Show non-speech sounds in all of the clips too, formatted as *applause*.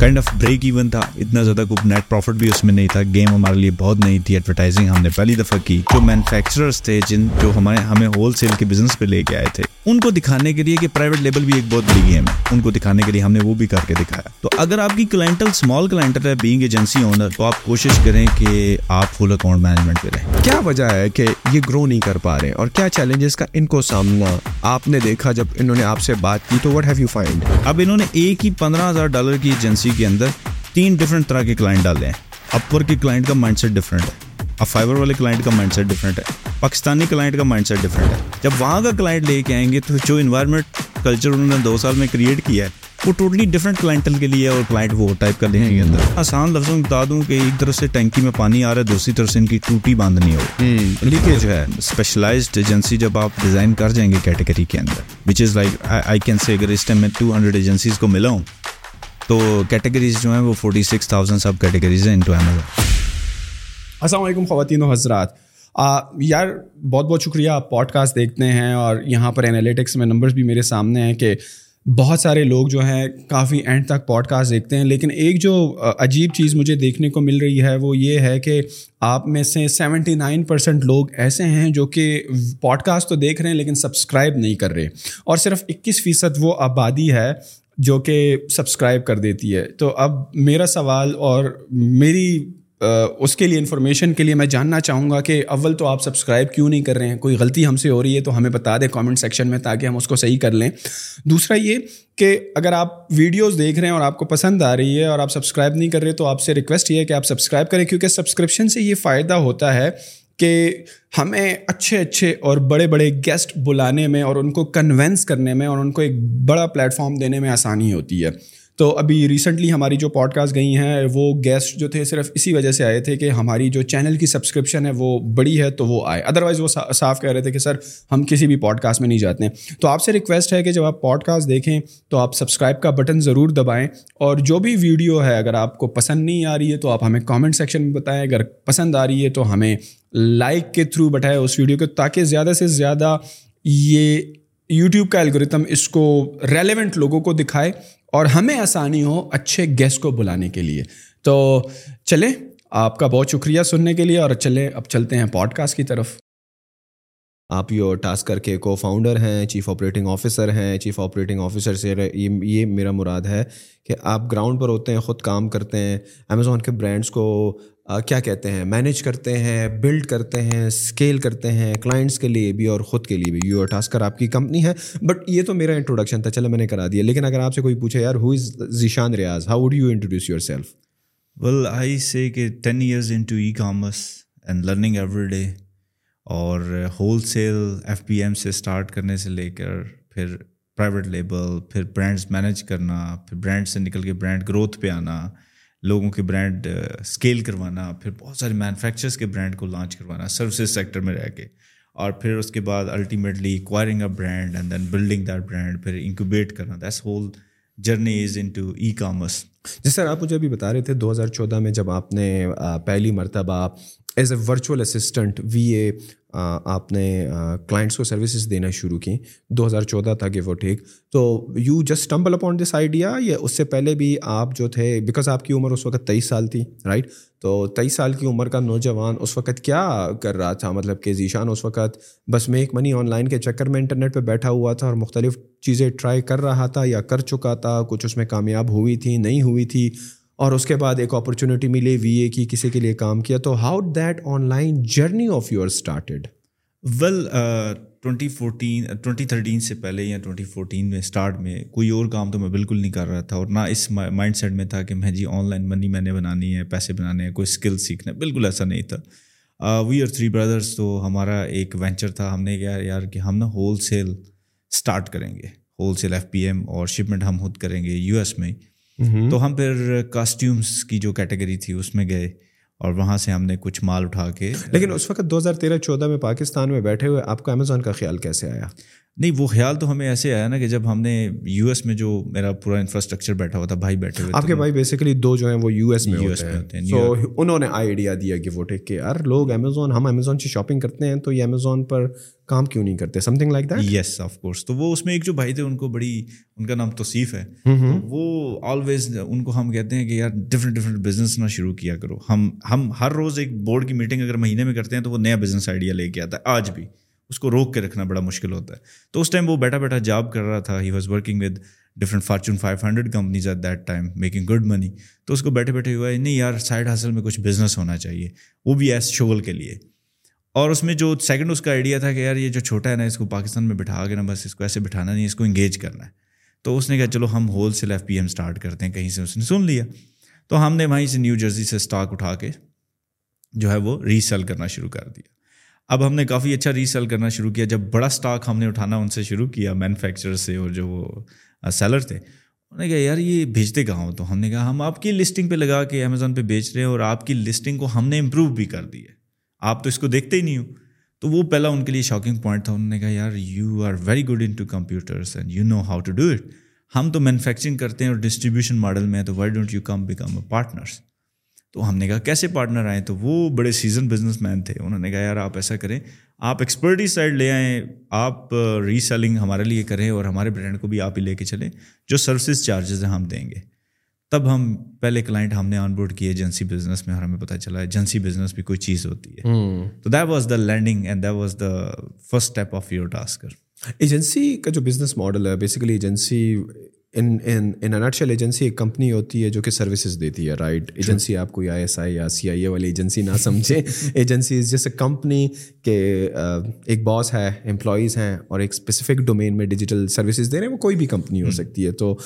Kind of break even تھا اتنا زیادہ کوئی نیٹ پروفٹ بھی اس میں نہیں تھا گیم ہمارے لیے بہت نہیں تھی ایڈورٹائزنگ ہم نے پہلی دفعہ کی جو مینوفیکچررس تھے جن جو ہمارے ہمیں ہول سیل کے بزنس پہ لے کے آئے تھے ان کو دکھانے کے لیے کہ پرائیویٹ لیبل بھی ایک بہت بڑی گیم ہے ان کو دکھانے کے لیے ہم نے وہ بھی کر کے دکھایا تو اگر آپ کی کلائنٹل اسمال کلائنٹل ہے بینگ ایجنسی اونر تو آپ کوشش کریں کہ آپ فل اکاؤنٹ مینجمنٹ پہ رہیں کیا وجہ ہے کہ یہ گرو نہیں کر پا رہے اور کیا چیلنجز کا ان کو سامنا آپ نے دیکھا جب انہوں نے آپ سے بات کی تو وٹ ہیو یو فائنڈ اب انہوں نے ایک ہی پندرہ ہزار ڈالر کی ایجنسی ایجنسی کے اندر تین ڈفرنٹ طرح کے کلائنٹ ڈالے ہیں۔ اپ ورک کے کلائنٹ کا مائنڈ سیٹ ڈفرنٹ ہے۔ اب فائبر والے کلائنٹ کا مائنڈ سیٹ ڈفرنٹ ہے۔ پاکستانی کلائنٹ کا مائنڈ سیٹ ڈفرنٹ ہے۔ جب وہاں کا کلائنٹ لے کے آئیں گے تو جو انوائرمنٹ کلچر انہوں نے دو سال میں کریٹ کیا ہے وہ ٹوٹلی ڈفرنٹ کلائنٹل کے لیے اور کلائنٹ وہ ٹائپ کر لینے گے اندر۔ آسان لفظوں میں بتا دوں کہ ایک طرف سے ٹینکی میں پانی آ رہا ہے دوسری طرف سے ان کی ٹوٹی باندھنی ہو۔ لیکن جو ہے اسپیشلائزڈ ایجنسی جب آپ ڈیزائن کر جائیں گے کیٹیگری کے اندر وچ is like I can say اگر اس ٹائم میں ٹو ہنڈریڈ ایجنسیز کو ملا ہوں تو کیٹیگریز جو ہیں وہ فورٹی سکس تھاؤزینڈ سب کیٹیگریز ہیں انٹو امیزون السلام علیکم خواتین و حضرات. یار، بہت بہت شکریہ، آپ پوڈ کاسٹ دیکھتے ہیں اور یہاں پر انالیٹکس میں نمبرز بھی میرے سامنے ہیں کہ بہت سارے لوگ جو ہیں کافی اینڈ تک پوڈ کاسٹ دیکھتے ہیں، لیکن ایک جو عجیب چیز مجھے دیکھنے کو مل رہی ہے وہ یہ ہے کہ آپ میں سے سیونٹی نائن پرسینٹ لوگ ایسے ہیں جو کہ پوڈ کاسٹ تو دیکھ رہے ہیں لیکن سبسکرائب نہیں کر رہے۔ اور صرف اکیس فیصد وہ آبادی ہے جو کہ سبسکرائب کر دیتی ہے۔ تو اب میرا سوال اور میری اس کے لیے انفارمیشن کے لیے میں جاننا چاہوں گا کہ اول تو آپ سبسکرائب کیوں نہیں کر رہے ہیں؟ کوئی غلطی ہم سے ہو رہی ہے تو ہمیں بتا دیں کامنٹ سیکشن میں تاکہ ہم اس کو صحیح کر لیں۔ دوسرا یہ کہ اگر آپ ویڈیوز دیکھ رہے ہیں اور آپ کو پسند آ رہی ہے اور آپ سبسکرائب نہیں کر رہے تو آپ سے ریکویسٹ یہ ہے کہ آپ سبسکرائب کریں، کیونکہ سبسکرپشن سے یہ فائدہ ہوتا ہے۔ کہ ہمیں اچھے اچھے اور بڑے بڑے گیسٹ بلانے میں اور ان کو کنونس کرنے میں اور ان کو ایک بڑا پلیٹ فارم دینے میں آسانی ہوتی ہے۔ تو ابھی ریسنٹلی ہماری جو پوڈ کاسٹ گئی ہیں، وہ گیسٹ جو تھے صرف اسی وجہ سے آئے تھے کہ ہماری جو چینل کی سبسکرپشن ہے، وہ بڑی ہے تو وہ آئے۔ ادروائز وہ صاف کہہ رہے تھے کہ سر ہم کسی بھی پوڈ کاسٹ میں نہیں جاتے ہیں۔ تو آپ سے ریکویسٹ ہے کہ جب آپ پوڈ کاسٹ دیکھیں تو آپ سبسکرائب کا بٹن ضرور دبائیں۔ اور جو بھی ویڈیو ہے، اگر آپ کو پسند نہیں آ رہی ہے، تو آپ ہمیں کامنٹ سیکشن میں بتائیں۔ اگر پسند آ رہی ہے، تو ہمیں لائک کے تھرو بٹھائے اس ویڈیو کو، تاکہ زیادہ سے زیادہ یہ یوٹیوب کا الگوریتم اس کو ریلیونٹ لوگوں کو دکھائے۔ اور ہمیں آسانی ہو اچھے گیسٹ کو بلانے کے لیے۔ تو چلیں، آپ کا بہت شکریہ سننے کے لیے اور چلیں، اب چلتے ہیں پوڈ کاسٹ کی طرف۔ آپ یو ٹاسک کر کے کو فاؤنڈر ہیں چیف آپریٹنگ آفیسر ہیں چیف آپریٹنگ آفیسر سے یہ یہ میرا مراد ہے کہ آپ گراؤنڈ پر ہوتے ہیں، خود کام کرتے ہیں۔ امیزون کے برانڈس کو کیا کہتے ہیں؟ مینیج کرتے ہیں بلڈ کرتے ہیں اسکیل کرتے ہیں کلائنٹس کے لیے بھی اور خود کے لیے بھی۔ یو ٹاسکر آپ کی کمپنی ہے۔ بٹ یہ تو میرا انٹروڈکشن تھا۔ چلے میں نے کرا دیا۔ لیکن اگر آپ سے کوئی پوچھے، یار who is Zeeshan Riaz how would you introduce yourself will I say کہ ten years into e commerce and learning every day اور wholesale F P M سے اسٹارٹ کرنے سے لے کر پھر پرائیویٹ لیبل پھر برانڈس مینیج کرنا، پھر برانڈ سے نکل کے برانڈ گروتھ پہ آنا، لوگوں کے برانڈ اسکیل کروانا، پھر بہت سارے مینوفیکچرس کے برانڈ کو لانچ کروانا سروسز سیکٹر میں رہ کے۔ اور پھر اس کے بعد ultimately acquiring a brand and then building that brand پھر انکوبیٹ کرنا۔ This whole journey is into e commerce G sir, آپ مجھے ابھی بتا رہے تھے دو ہزار چودہ میں جب آپ نے پہلی مرتبہ as a virtual assistant, V A آپ نے کلائنٹس کو سروسز دینا شروع کی دو ہزار چودہ تھا کہ وہ ٹھیک تو you just stumble upon this idea یا اس سے پہلے بھی آپ جو تھے بیکاز آپ کی عمر اس وقت تیئیس سال تھی رائٹ تو تیئیس سال کی عمر کا نوجوان اس وقت کیا کر رہا تھا؟ مطلب کہ ذیشان اس وقت بس میں ایک منی آن لائن کے چکر میں انٹرنیٹ پہ بیٹھا ہوا تھا اور مختلف چیزیں ٹرائی کر رہا تھا یا کر چکا تھا، کچھ اس میں کامیاب ہوئی تھی، نہیں ہوئی تھی اور اس کے بعد ایک اپرچونیٹی ملی وی اے کی کسی کے لیے کام کیا، تو how that online journey of your started well twenty fourteen twenty thirteen سے پہلے یا ٹوئنٹی فورٹین میں اسٹارٹ میں کوئی اور کام تو میں بالکل نہیں کر رہا تھا، اور نہ اس مائنڈ سیٹ میں تھا کہ میں جی آن لائن منی میں نے بنانی ہے، پیسے بنانے ہیں، کوئی اسکل سیکھنا ہے بالکل ایسا نہیں تھا۔ وی آر تھری بردرس تو ہمارا ایک وینچر تھا۔ ہم نے کیا یار کہ ہم نا ہول سیل اسٹارٹ کریں گے۔ Wholesale F P M اور شپمنٹ ہم خود کریں گے یو ایس میں۔ تو ہم پھر کاسٹیومس کی جو کیٹیگری تھی اس میں گئے اور وہاں سے ہم نے کچھ مال اٹھا کے لیکن اس وقت دو ہزار تیرہ چودہ میں پاکستان میں بیٹھے ہوئے آپ کو امیزون کا خیال کیسے آیا؟ نہیں وہ خیال تو ہمیں ایسے آیا نا کہ جب ہم نے یو ایس میں جو میرا پورا انفراسٹرکچر بیٹھا ہوا تھا بھائی بیٹھے ہوئے آپ کے بھائی بیسیکلی دو جو ہیں وہ یو ایس میں US ہوتے میں ہوتے ہیں سو انہوں نے آئیڈیا دیا کہ وہ ٹیک کہ یار لوگ امیزون ہم امیزون سے شاپنگ کرتے ہیں تو یہ امیزون پر کام کیوں نہیں کرتے؟ Something like that yes of course تو وہ اس میں ایک جو بھائی تھے ان کو بڑی ان کا نام توصیف ہے۔ وہ آلویز ان کو ہم کہتے ہیں کہ یار ڈفرینٹ ڈفرینٹ بزنس نہ شروع کیا کرو۔ ہم ہم ہر روز ایک بورڈ کی میٹنگ اگر مہینے میں کرتے ہیں تو وہ نیا بزنس آئیڈیا لے کے آتا ہے آج بھی۔ اس کو روک کے رکھنا بڑا مشکل ہوتا ہے۔ تو اس ٹائم وہ بیٹھا بیٹھا جاب کر رہا تھا۔ He was working with different Fortune five hundred companies at that time making good money تو اس کو بیٹھے بیٹھے ہوا ہے، نہیں یار سائڈ ہاسل میں کچھ بزنس ہونا چاہیے۔ وہ بھی ایس شغل کے لیے۔ اور اس میں جو سیکنڈ اس کا آئیڈیا تھا کہ یار، یہ جو چھوٹا ہے نا، اس کو پاکستان میں بٹھا کے نا، بس اس کو ایسے بٹھانا نہیں، اس کو انگیج کرنا ہے۔ تو اس نے کہا، چلو ہم wholesale F P M start کرتے ہیں، کہیں سے اس نے سن لیا۔ تو ہم نے وہیں سے نیو جرسی سے اسٹاک اٹھا کے جو ہے وہ ری سیل کرنا شروع کر دیا۔ اب ہم نے کافی اچھا ری سیل کرنا شروع کیا۔ جب بڑا اسٹاک ہم نے اٹھانا ان سے شروع کیا مینوفیکچر سے اور جو وہ سیلر تھے۔ انہوں نے کہا، یار یہ بھیجتے کہاں ہو تو ہم نے کہا، ہم آپ کی لسٹنگ پہ لگا کے امیزون پہ بیچ رہے ہیں اور آپ کی لسٹنگ کو ہم نے امپروو بھی کر دی ہے۔ آپ تو اس کو دیکھتے ہی نہیں ہو۔ تو وہ پہلا ان کے لیے شاکنگ پوائنٹ تھا۔ انہوں نے کہا، یار you are very good into computers and you know how to do it ہم تو مینوفیکچرنگ کرتے ہیں اور ڈسٹریبیوشن ماڈل میں تو why don't you come become a partners تو ہم نے کہا کیسے پارٹنر آئیں تو وہ بڑے سیزن بزنس مین تھے۔ انہوں نے کہا یار آپ ایسا کریں آپ ایکسپرٹی سائڈ لے آئیں آپ ری سیلنگ ہمارے لیے کریں اور ہمارے برانڈ کو بھی آپ ہی لے کے چلیں جو سروسز چارجز ہیں ہم دیں گے۔ تب ہم پہلے کلائنٹ ہم نے آن بورڈ کیے ایجنسی بزنس میں اور ہمیں پتہ چلا ایجنسی بزنس بھی کوئی چیز ہوتی ہے۔ تو that was the landing and that was the first step of your Tasker agency کا جو بزنس ماڈل ہے basically agency in in nutshell agency ایک کمپنی ہوتی ہے جو کہ سروسز دیتی ہے رائٹ ایجنسی آپ کوئی آئی ایس آئی یا سی آئی اے والی ایجنسی نہ سمجھیں ایجنسی از جیسے کمپنی کے ایک باس ہے امپلائیز ہیں اور ایک اسپیسیفک ڈومین میں ڈیجیٹل سروسز دے رہے ہیں وہ کوئی بھی کمپنی ہو سکتی ہے تو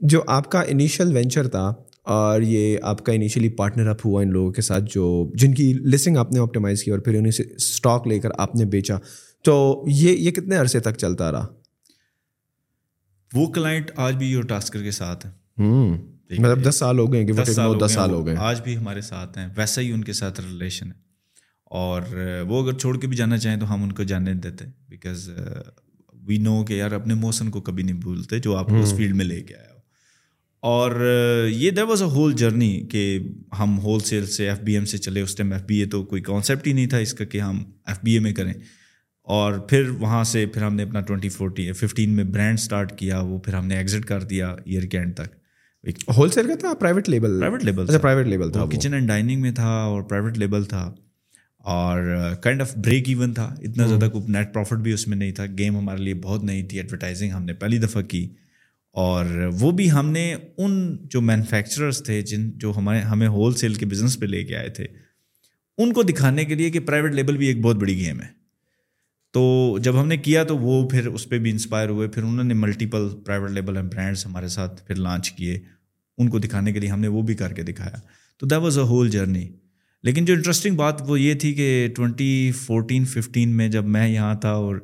جو آپ کا انیشیل وینچر تھا اور یہ آپ کا انیشیلی پارٹنر اپ ہوا ان لوگوں کے ساتھ جو جن کی لسنگ آپ نے آپٹیمائز کی اور پھر انہیں سے اسٹاک لے کر آپ نے بیچا تو یہ یہ کتنے عرصے تک چلتا رہا وہ کلائنٹ آج بھی یور ٹاسکر کے ساتھ ہیں۔ مطلب دس سال ہو گئے کہ دس سال دس سال ہو گئے آج بھی ہمارے ساتھ ہیں ویسا ہی ان کے ساتھ ریلیشن ہے۔ اور وہ اگر چھوڑ کے بھی جانا چاہیں تو ہم ان کو جانے دیتے بیکاز وی نو کہ یار اپنے موسم کو کبھی نہیں بھولتے جو آپ کو اس فیلڈ میں لے کے آیا ہو۔ اور یہ there was a whole journey کہ ہم ہول سیل سے ایف بی ایم سے چلے اس ٹائم ایف بی اے تو کوئی کانسیپٹ ہی نہیں تھا اس کا کہ ہم ایف بی اے میں کریں۔ اور پھر وہاں سے پھر ہم نے اپنا ٹوئنٹی فورٹی ففٹین میں برانڈ اسٹارٹ کیا وہ پھر ہم نے ایگزٹ کر دیا ایئر کے اینڈ تک۔ ہول سیل کا تھا پرائیویٹ لیبل پرائیویٹ لیبل اچھا پرائیویٹ لیبل تھا کچن اینڈ ڈائننگ میں تھا اور پرائیویٹ لیبل تھا۔ اور کائنڈ آف بریک ایون تھا۔ اتنا زیادہ کوئی نیٹ پروفٹ بھی اس میں نہیں تھا۔ گیم ہمارے لیے بہت نئی تھی۔ ایڈورٹائزنگ ہم نے پہلی دفعہ کی۔ اور وہ بھی ہم نے ان جو مینوفیکچررس تھے جن جو ہمارے ہمیں ہول سیل کے بزنس پہ لے کے آئے تھے ان کو دکھانے کے لیے کہ پرائیویٹ لیبل بھی ایک بہت بڑی گیم ہے۔ تو جب ہم نے کیا تو وہ پھر اس پہ بھی انسپائر ہوئے، پھر انہوں نے multiple private label and brands ہمارے ساتھ پھر لانچ کیے، ان کو دکھانے کے لیے ہم نے وہ بھی کر کے دکھایا۔ تو that was a whole journey لیکن جو انٹرسٹنگ بات وہ یہ تھی کہ ٹوئنٹی فورٹین ففٹین میں جب میں یہاں تھا اور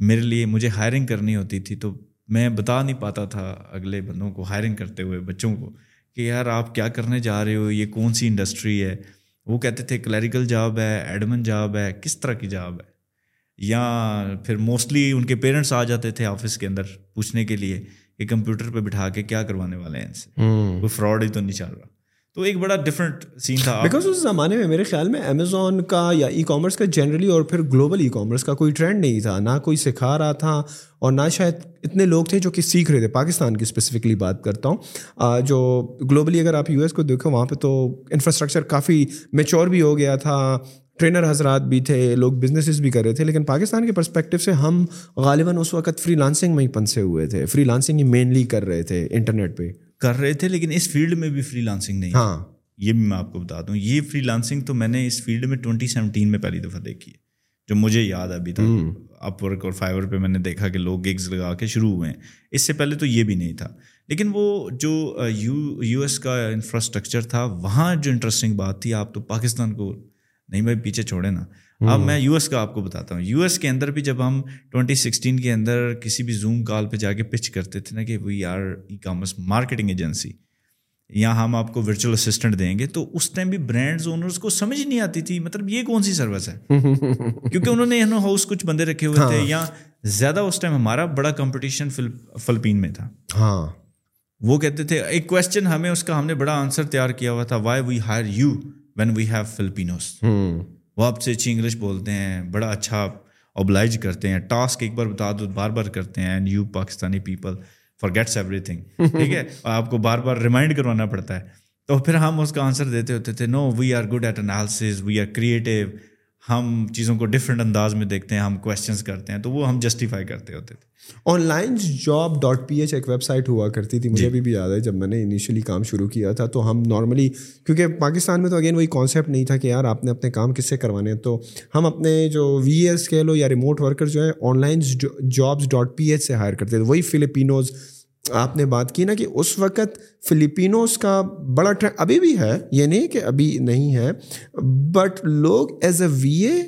میرے لیے مجھے ہائرنگ کرنی ہوتی تھی تو میں بتا نہیں پاتا تھا اگلے بندوں کو ہائرنگ کرتے ہوئے بچوں کو کہ یار آپ کیا کرنے جا رہے ہو، یہ کون سی انڈسٹری ہے؟ وہ کہتے تھے کلیریکل جاب ہے ایڈمن جاب ہے، کس طرح کی جاب ہے؟ یا پھر موسٹلی ان کے پیرنٹس آ جاتے تھے آفس کے اندر پوچھنے کے لیے کہ کمپیوٹر پہ بٹھا کے کیا کروانے والے ہیں ان سے۔ کوئی فراڈ ہی تو نہیں چل رہا۔ تو ایک بڑا ڈفرینٹ سین تھا۔ بیکاز اس زمانے میں میرے خیال میں امیزون کا یا ای کامرس کا جنرلی اور پھر گلوبل ای کامرس کا کوئی ٹرینڈ نہیں تھا۔ نہ کوئی سکھا رہا تھا اور نہ شاید اتنے لوگ تھے جو کہ سیکھ رہے تھے۔ پاکستان کی اسپیسیفکلی بات کرتا ہوں۔ جو گلوبلی اگر آپ یو ایس کو دیکھو وہاں پہ تو انفراسٹرکچر کافی میچور بھی ہو گیا تھا۔ ٹرینر حضرات بھی تھے لوگ بزنسز بھی کر رہے تھے لیکن پاکستان کے پرسپیکٹیو سے ہم غالباً اس وقت فری لانسنگ میں ہی پنسے ہوئے تھے۔ فری لانسنگ ہی مینلی کر رہے تھے انٹرنیٹ پہ۔ کر رہے تھے لیکن اس فیلڈ میں بھی فری لانسنگ نہیں۔ ہاں۔ یہ بھی میں آپ کو بتا دوں یہ فری لانسنگ تو میں نے اس فیلڈ میں ٹوئنٹی سیونٹین میں پہلی دفعہ دیکھی ہے جو مجھے یاد ابھی تک۔ اپ ورک اور فائبر پہ میں نے دیکھا کہ لوگ گگز لگا کے شروع ہوئے ہیں۔ اس سے پہلے تو یہ بھی نہیں تھا۔ لیکن وہ جو یو یو ایس کا انفراسٹرکچر تھا وہاں جو انٹرسٹنگ بات تھی آپ تو پاکستان کو نہیں بھائی پیچھے چھوڑے نا۔ اب میں یو ایس کا آپ کو بتاتا ہوں۔ یو ایس کے اندر بھی جب ہم ٹوئنٹی سکسٹین کے اندر کسی بھی زوم کال پہ جا کے پچ کرتے تھے نا کہ we are e commerce marketing agency یا ہم آپ کو ورچوئل اسسٹنٹ دیں گے تو اس ٹائم بھی برانڈز اونرس کو سمجھ ہی نہیں آتی تھی مطلب یہ کون سی سروس ہے؟ *laughs* کیونکہ انہوں نے ہاؤس کچھ بندے رکھے ہوئے تھے یا زیادہ اس ٹائم ہمارا بڑا کمپٹیشن فلپین میں تھا۔ ہاں۔ وہ کہتے تھے ایک کوشچن ہمیں اس کا ہم نے بڑا آنسر تیار کیا ہوا تھا why we hire you when we have Filipinos وہ آپ سے اچھی انگلش بولتے ہیں بڑا اچھا اوبلائج کرتے ہیں ٹاسک ایک بار بتا دو بار بار کرتے ہیں and you Pakistani people forgets everything ٹھیک ہے؟ آپ کو بار بار ریمائنڈ کروانا پڑتا ہے۔ تو پھر ہم اس کا آنسر دیتے ہوتے تھے no we are good at analysis we are creative ہم چیزوں کو ڈفرینٹ انداز میں دیکھتے ہیں ہم کوشچنس کرتے ہیں تو وہ ہم جسٹیفائی کرتے ہوتے تھے۔ Online job dot P H ایک ویب سائٹ ہوا کرتی تھی مجھے ابھی بھی یاد ہے جب میں نے انیشلی کام شروع کیا تھا تو ہم نارملی کیونکہ پاکستان میں تو اگین وہی کانسیپٹ نہیں تھا کہ یار آپ نے اپنے کام کس سے کروانے ہیں تو ہم اپنے جو وی ایس کہہ لو یا ریموٹ ورکر جو ہے online jobs dot P H سے ہائر کرتے تھے۔ وہی فلپینوز آپ نے بات کی نا کہ اس وقت فلپینوز کا بڑا ٹرینڈ ابھی بھی ہے، یہ نہیں کہ ابھی نہیں ہے بٹ لوگ ایز اے وی اے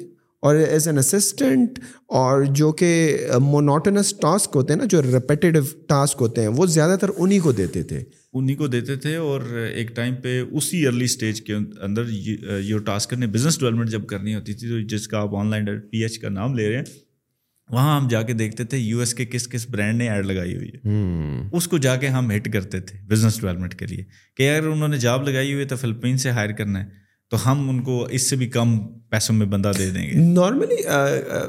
اور ایز این اسسٹنٹ اور جو کہ مونوٹنس ٹاسک ہوتے ہیں نا، جو ریپیٹیو ٹاسک ہوتے ہیں، وہ زیادہ تر انہیں کو دیتے تھے۔ انہیں کو دیتے تھے اور ایک ٹائم پہ اسی ارلی اسٹیج کے اندر یہ ٹاسک کرنے بزنس ڈیولپمنٹ جب کرنی ہوتی تھی، تو جس کا آپ آن لائن پی ایچ کا نام لے رہے ہیں وہاں ہم جا کے دیکھتے تھے یو ایس کے کس کس برانڈ نے ایڈ لگائی ہوئی ہے۔ اس کو جا کے ہم ہٹ کرتے تھے بزنس ڈیولپمنٹ کے لیے کہ اگر انہوں نے جاب لگائی ہوئی ہے تو فلپین سے ہائر کرنا ہے۔ تو ہم ان کو اس سے بھی کم پیسوں میں بندہ دے دیں گے۔ نارملی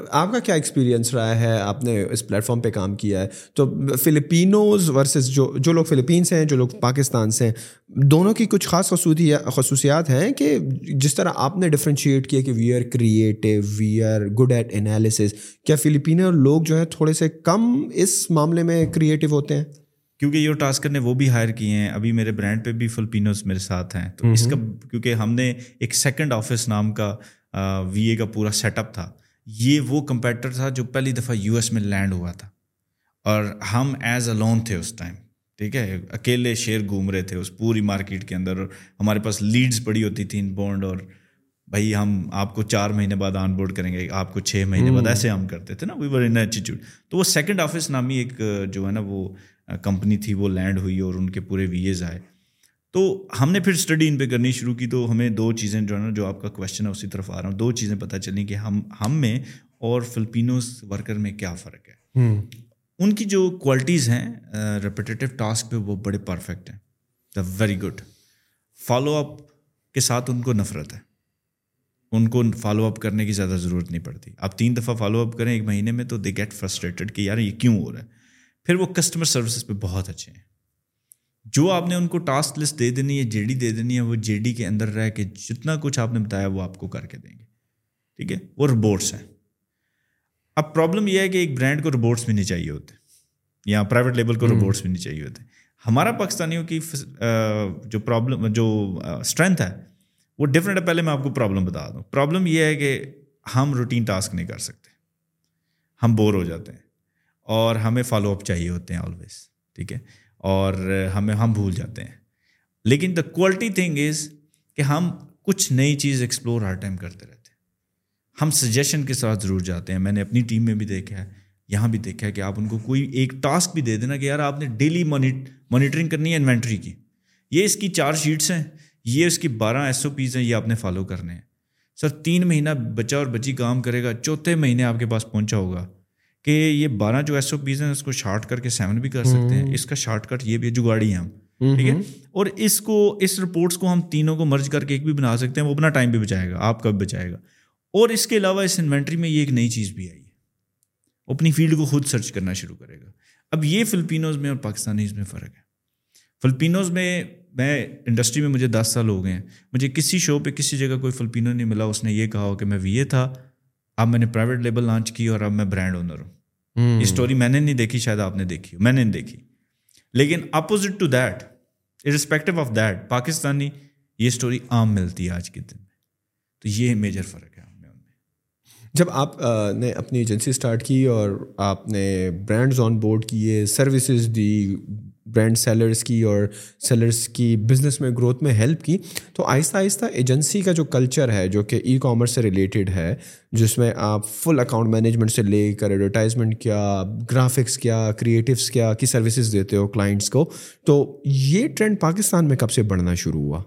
آپ کا کیا ایکسپیرینس رہا ہے؟ آپ نے اس پلیٹ فارم پہ کام کیا ہے۔ تو فلپینوز ورسز جو جو لوگ فلپین سے ہیں، جو لوگ پاکستان سے ہیں، دونوں کی کچھ خاص خصوصیات ہیں کہ جس طرح آپ نے ڈفرینشیٹ کیا کہ we are creative we are good at analysis کیا فلپینو لوگ جو ہیں تھوڑے سے کم اس معاملے میں کریٹیو ہوتے ہیں؟ کیونکہ یہ ٹاسکر نے وہ بھی ہائر کیے ہیں ابھی میرے برانڈ پہ بھی فلپینوز میرے ساتھ ہیں۔ تو اس کا کیونکہ ہم نے ایک سیکنڈ آفس نام کا وی اے کا پورا سیٹ اپ تھا۔ یہ وہ کمپیٹر تھا جو پہلی دفعہ یو ایس میں لینڈ ہوا تھا۔ اور ہم ایز اے لون تھے اس ٹائم ٹھیک ہے؟ اکیلے شیئر گھوم رہے تھے اس پوری مارکیٹ کے اندر۔ اور ہمارے پاس لیڈس پڑی ہوتی تھیں بونڈ اور بھائی ہم آپ کو چار مہینے بعد آن بورڈ کریں گے آپ کو چھ مہینے بعد ایسے ہم کرتے تھے نا وی ور ان ایٹیچیوڈ تو وہ سیکنڈ آفس نامی ایک جو ہے نا وہ کمپنی تھی وہ لینڈ ہوئی اور ان کے پورے وی ایز آئے۔ تو ہم نے پھر اسٹڈی ان پہ کرنی شروع کی تو ہمیں دو چیزیں جو ہے نا جو آپ کا کوشچن ہے اسی طرف آ رہا ہوں۔ دو چیزیں پتہ چلیں کہ ہم ہم میں اور فلپینوز ورکر میں کیا فرق ہے۔ ان کی جو کوالٹیز ہیں ریپیٹیو ٹاسک پہ وہ بڑے پرفیکٹ ہیں۔ The very good follow up کے ساتھ ان کو نفرت ہے۔ ان کو فالو اپ کرنے کی زیادہ ضرورت نہیں پڑتی۔ آپ تین دفعہ فالو اپ کریں ایک مہینے میں تو دے گیٹ فرسٹریٹڈ کہ یار یہ کیوں ہو رہا ہے؟ پھر وہ کسٹمر سروسز پہ بہت اچھے ہیں۔ جو آپ نے ان کو ٹاسک لسٹ دے دینی ہے جے ڈی دے دینی ہے وہ جے ڈی کے اندر رہ کے جتنا کچھ آپ نے بتایا وہ آپ کو کر کے دیں گے۔ ٹھیک ہے؟ وہ ربورٹس ہیں۔ اب پرابلم یہ ہے کہ ایک برانڈ کو ربورٹس بھی نہیں چاہیے ہوتے یا پرائیویٹ لیبل کو ربورٹس بھی نہیں چاہیے ہوتے۔ ہمارا پاکستانیوں کی جو پرابلم جو اسٹرینتھ ہے وہ ڈفرینٹ ہے۔ پہلے میں آپ کو پرابلم بتا دوں۔ پرابلم یہ ہے کہ ہم روٹین ٹاسک نہیں کر سکتے۔ ہم بور ہو جاتے ہیں۔ اور ہمیں فالو اپ چاہیے ہوتے ہیں آلویز ٹھیک ہے؟ اور ہمیں، ہم بھول جاتے ہیں۔ لیکن دا کوالٹی تھنگ از کہ ہم کچھ نئی چیز ایکسپلور ہر ٹائم کرتے رہتے ہیں۔ ہم سجیشن کے ساتھ ضرور جاتے ہیں۔ میں نے اپنی ٹیم میں بھی دیکھا ہے، یہاں بھی دیکھا ہے کہ آپ ان کو کوئی ایک ٹاسک بھی دے دینا کہ یار آپ نے ڈیلی مانیٹرنگ کرنی ہے انوینٹری کی۔ یہ اس کی چار شیٹس ہیں، یہ اس کی بارہ ایس او پیز ہیں، یہ آپ نے فالو کرنے ہیں۔ سر تین مہینہ بچہ اور بچی کام کرے گا، چوتھے مہینے آپ کے پاس پہنچا ہوگا۔ کہ یہ بارہ جو ایس او پیز ہیں اس کو شارٹ کر کے سیون بھی کر سکتے ہیں۔ اس کا شارٹ کٹ یہ بھی ہے جگاڑی ہیں ہم۔ ٹھیک ہے؟ اور اس کو اس رپورٹس کو ہم تینوں کو مرج کر کے ایک بھی بنا سکتے ہیں۔ وہ اپنا ٹائم بھی بچائے گا۔ آپ کا بھی بچائے گا؟ اور اس کے علاوہ اس انوینٹری میں یہ ایک نئی چیز بھی آئی۔ ہے اپنی فیلڈ کو خود سرچ کرنا شروع کرے گا۔ اب یہ فلپینوز میں اور پاکستانیز میں فرق ہے۔ فلپینوز میں میں انڈسٹری میں مجھے دس سال ہو گئے ہیں۔ مجھے کسی شو پہ کسی جگہ کوئی فلپینو نہیں ملا اس نے یہ کہا ہو کہ میں وی اے تھا۔ اب میں نے پرائیویٹ لیبل لانچ کی اور اب میں برانڈ اونر ہوں۔ یہ اسٹوری میں نے نہیں دیکھی شاید آپ نے دیکھی۔ میں نے نہیں دیکھی۔ لیکن opposite to that irrespective of that Pakistani یہ اسٹوری عام ملتی ہے آج کے دن میں۔ تو یہ میجر فرق ہے۔ ہم میں جب آپ نے اپنی ایجنسی اسٹارٹ کی اور آپ نے برانڈز آن بورڈ کیے سروسز دی برانڈ سیلرس کی اور سیلرس کی بزنس میں گروتھ میں ہیلپ کی، تو آہستہ آہستہ ایجنسی کا جو کلچر ہے، جو کہ ای کامرس سے ریلیٹڈ ہے جس میں آپ فل اکاؤنٹ مینجمنٹ سے لے کر ایڈورٹائزمنٹ کیا گرافکس کیا کریٹیوس کیا، کی سروسز دیتے ہو کلائنٹس کو، تو یہ ٹرینڈ پاکستان میں کب سے بڑھنا شروع ہوا؟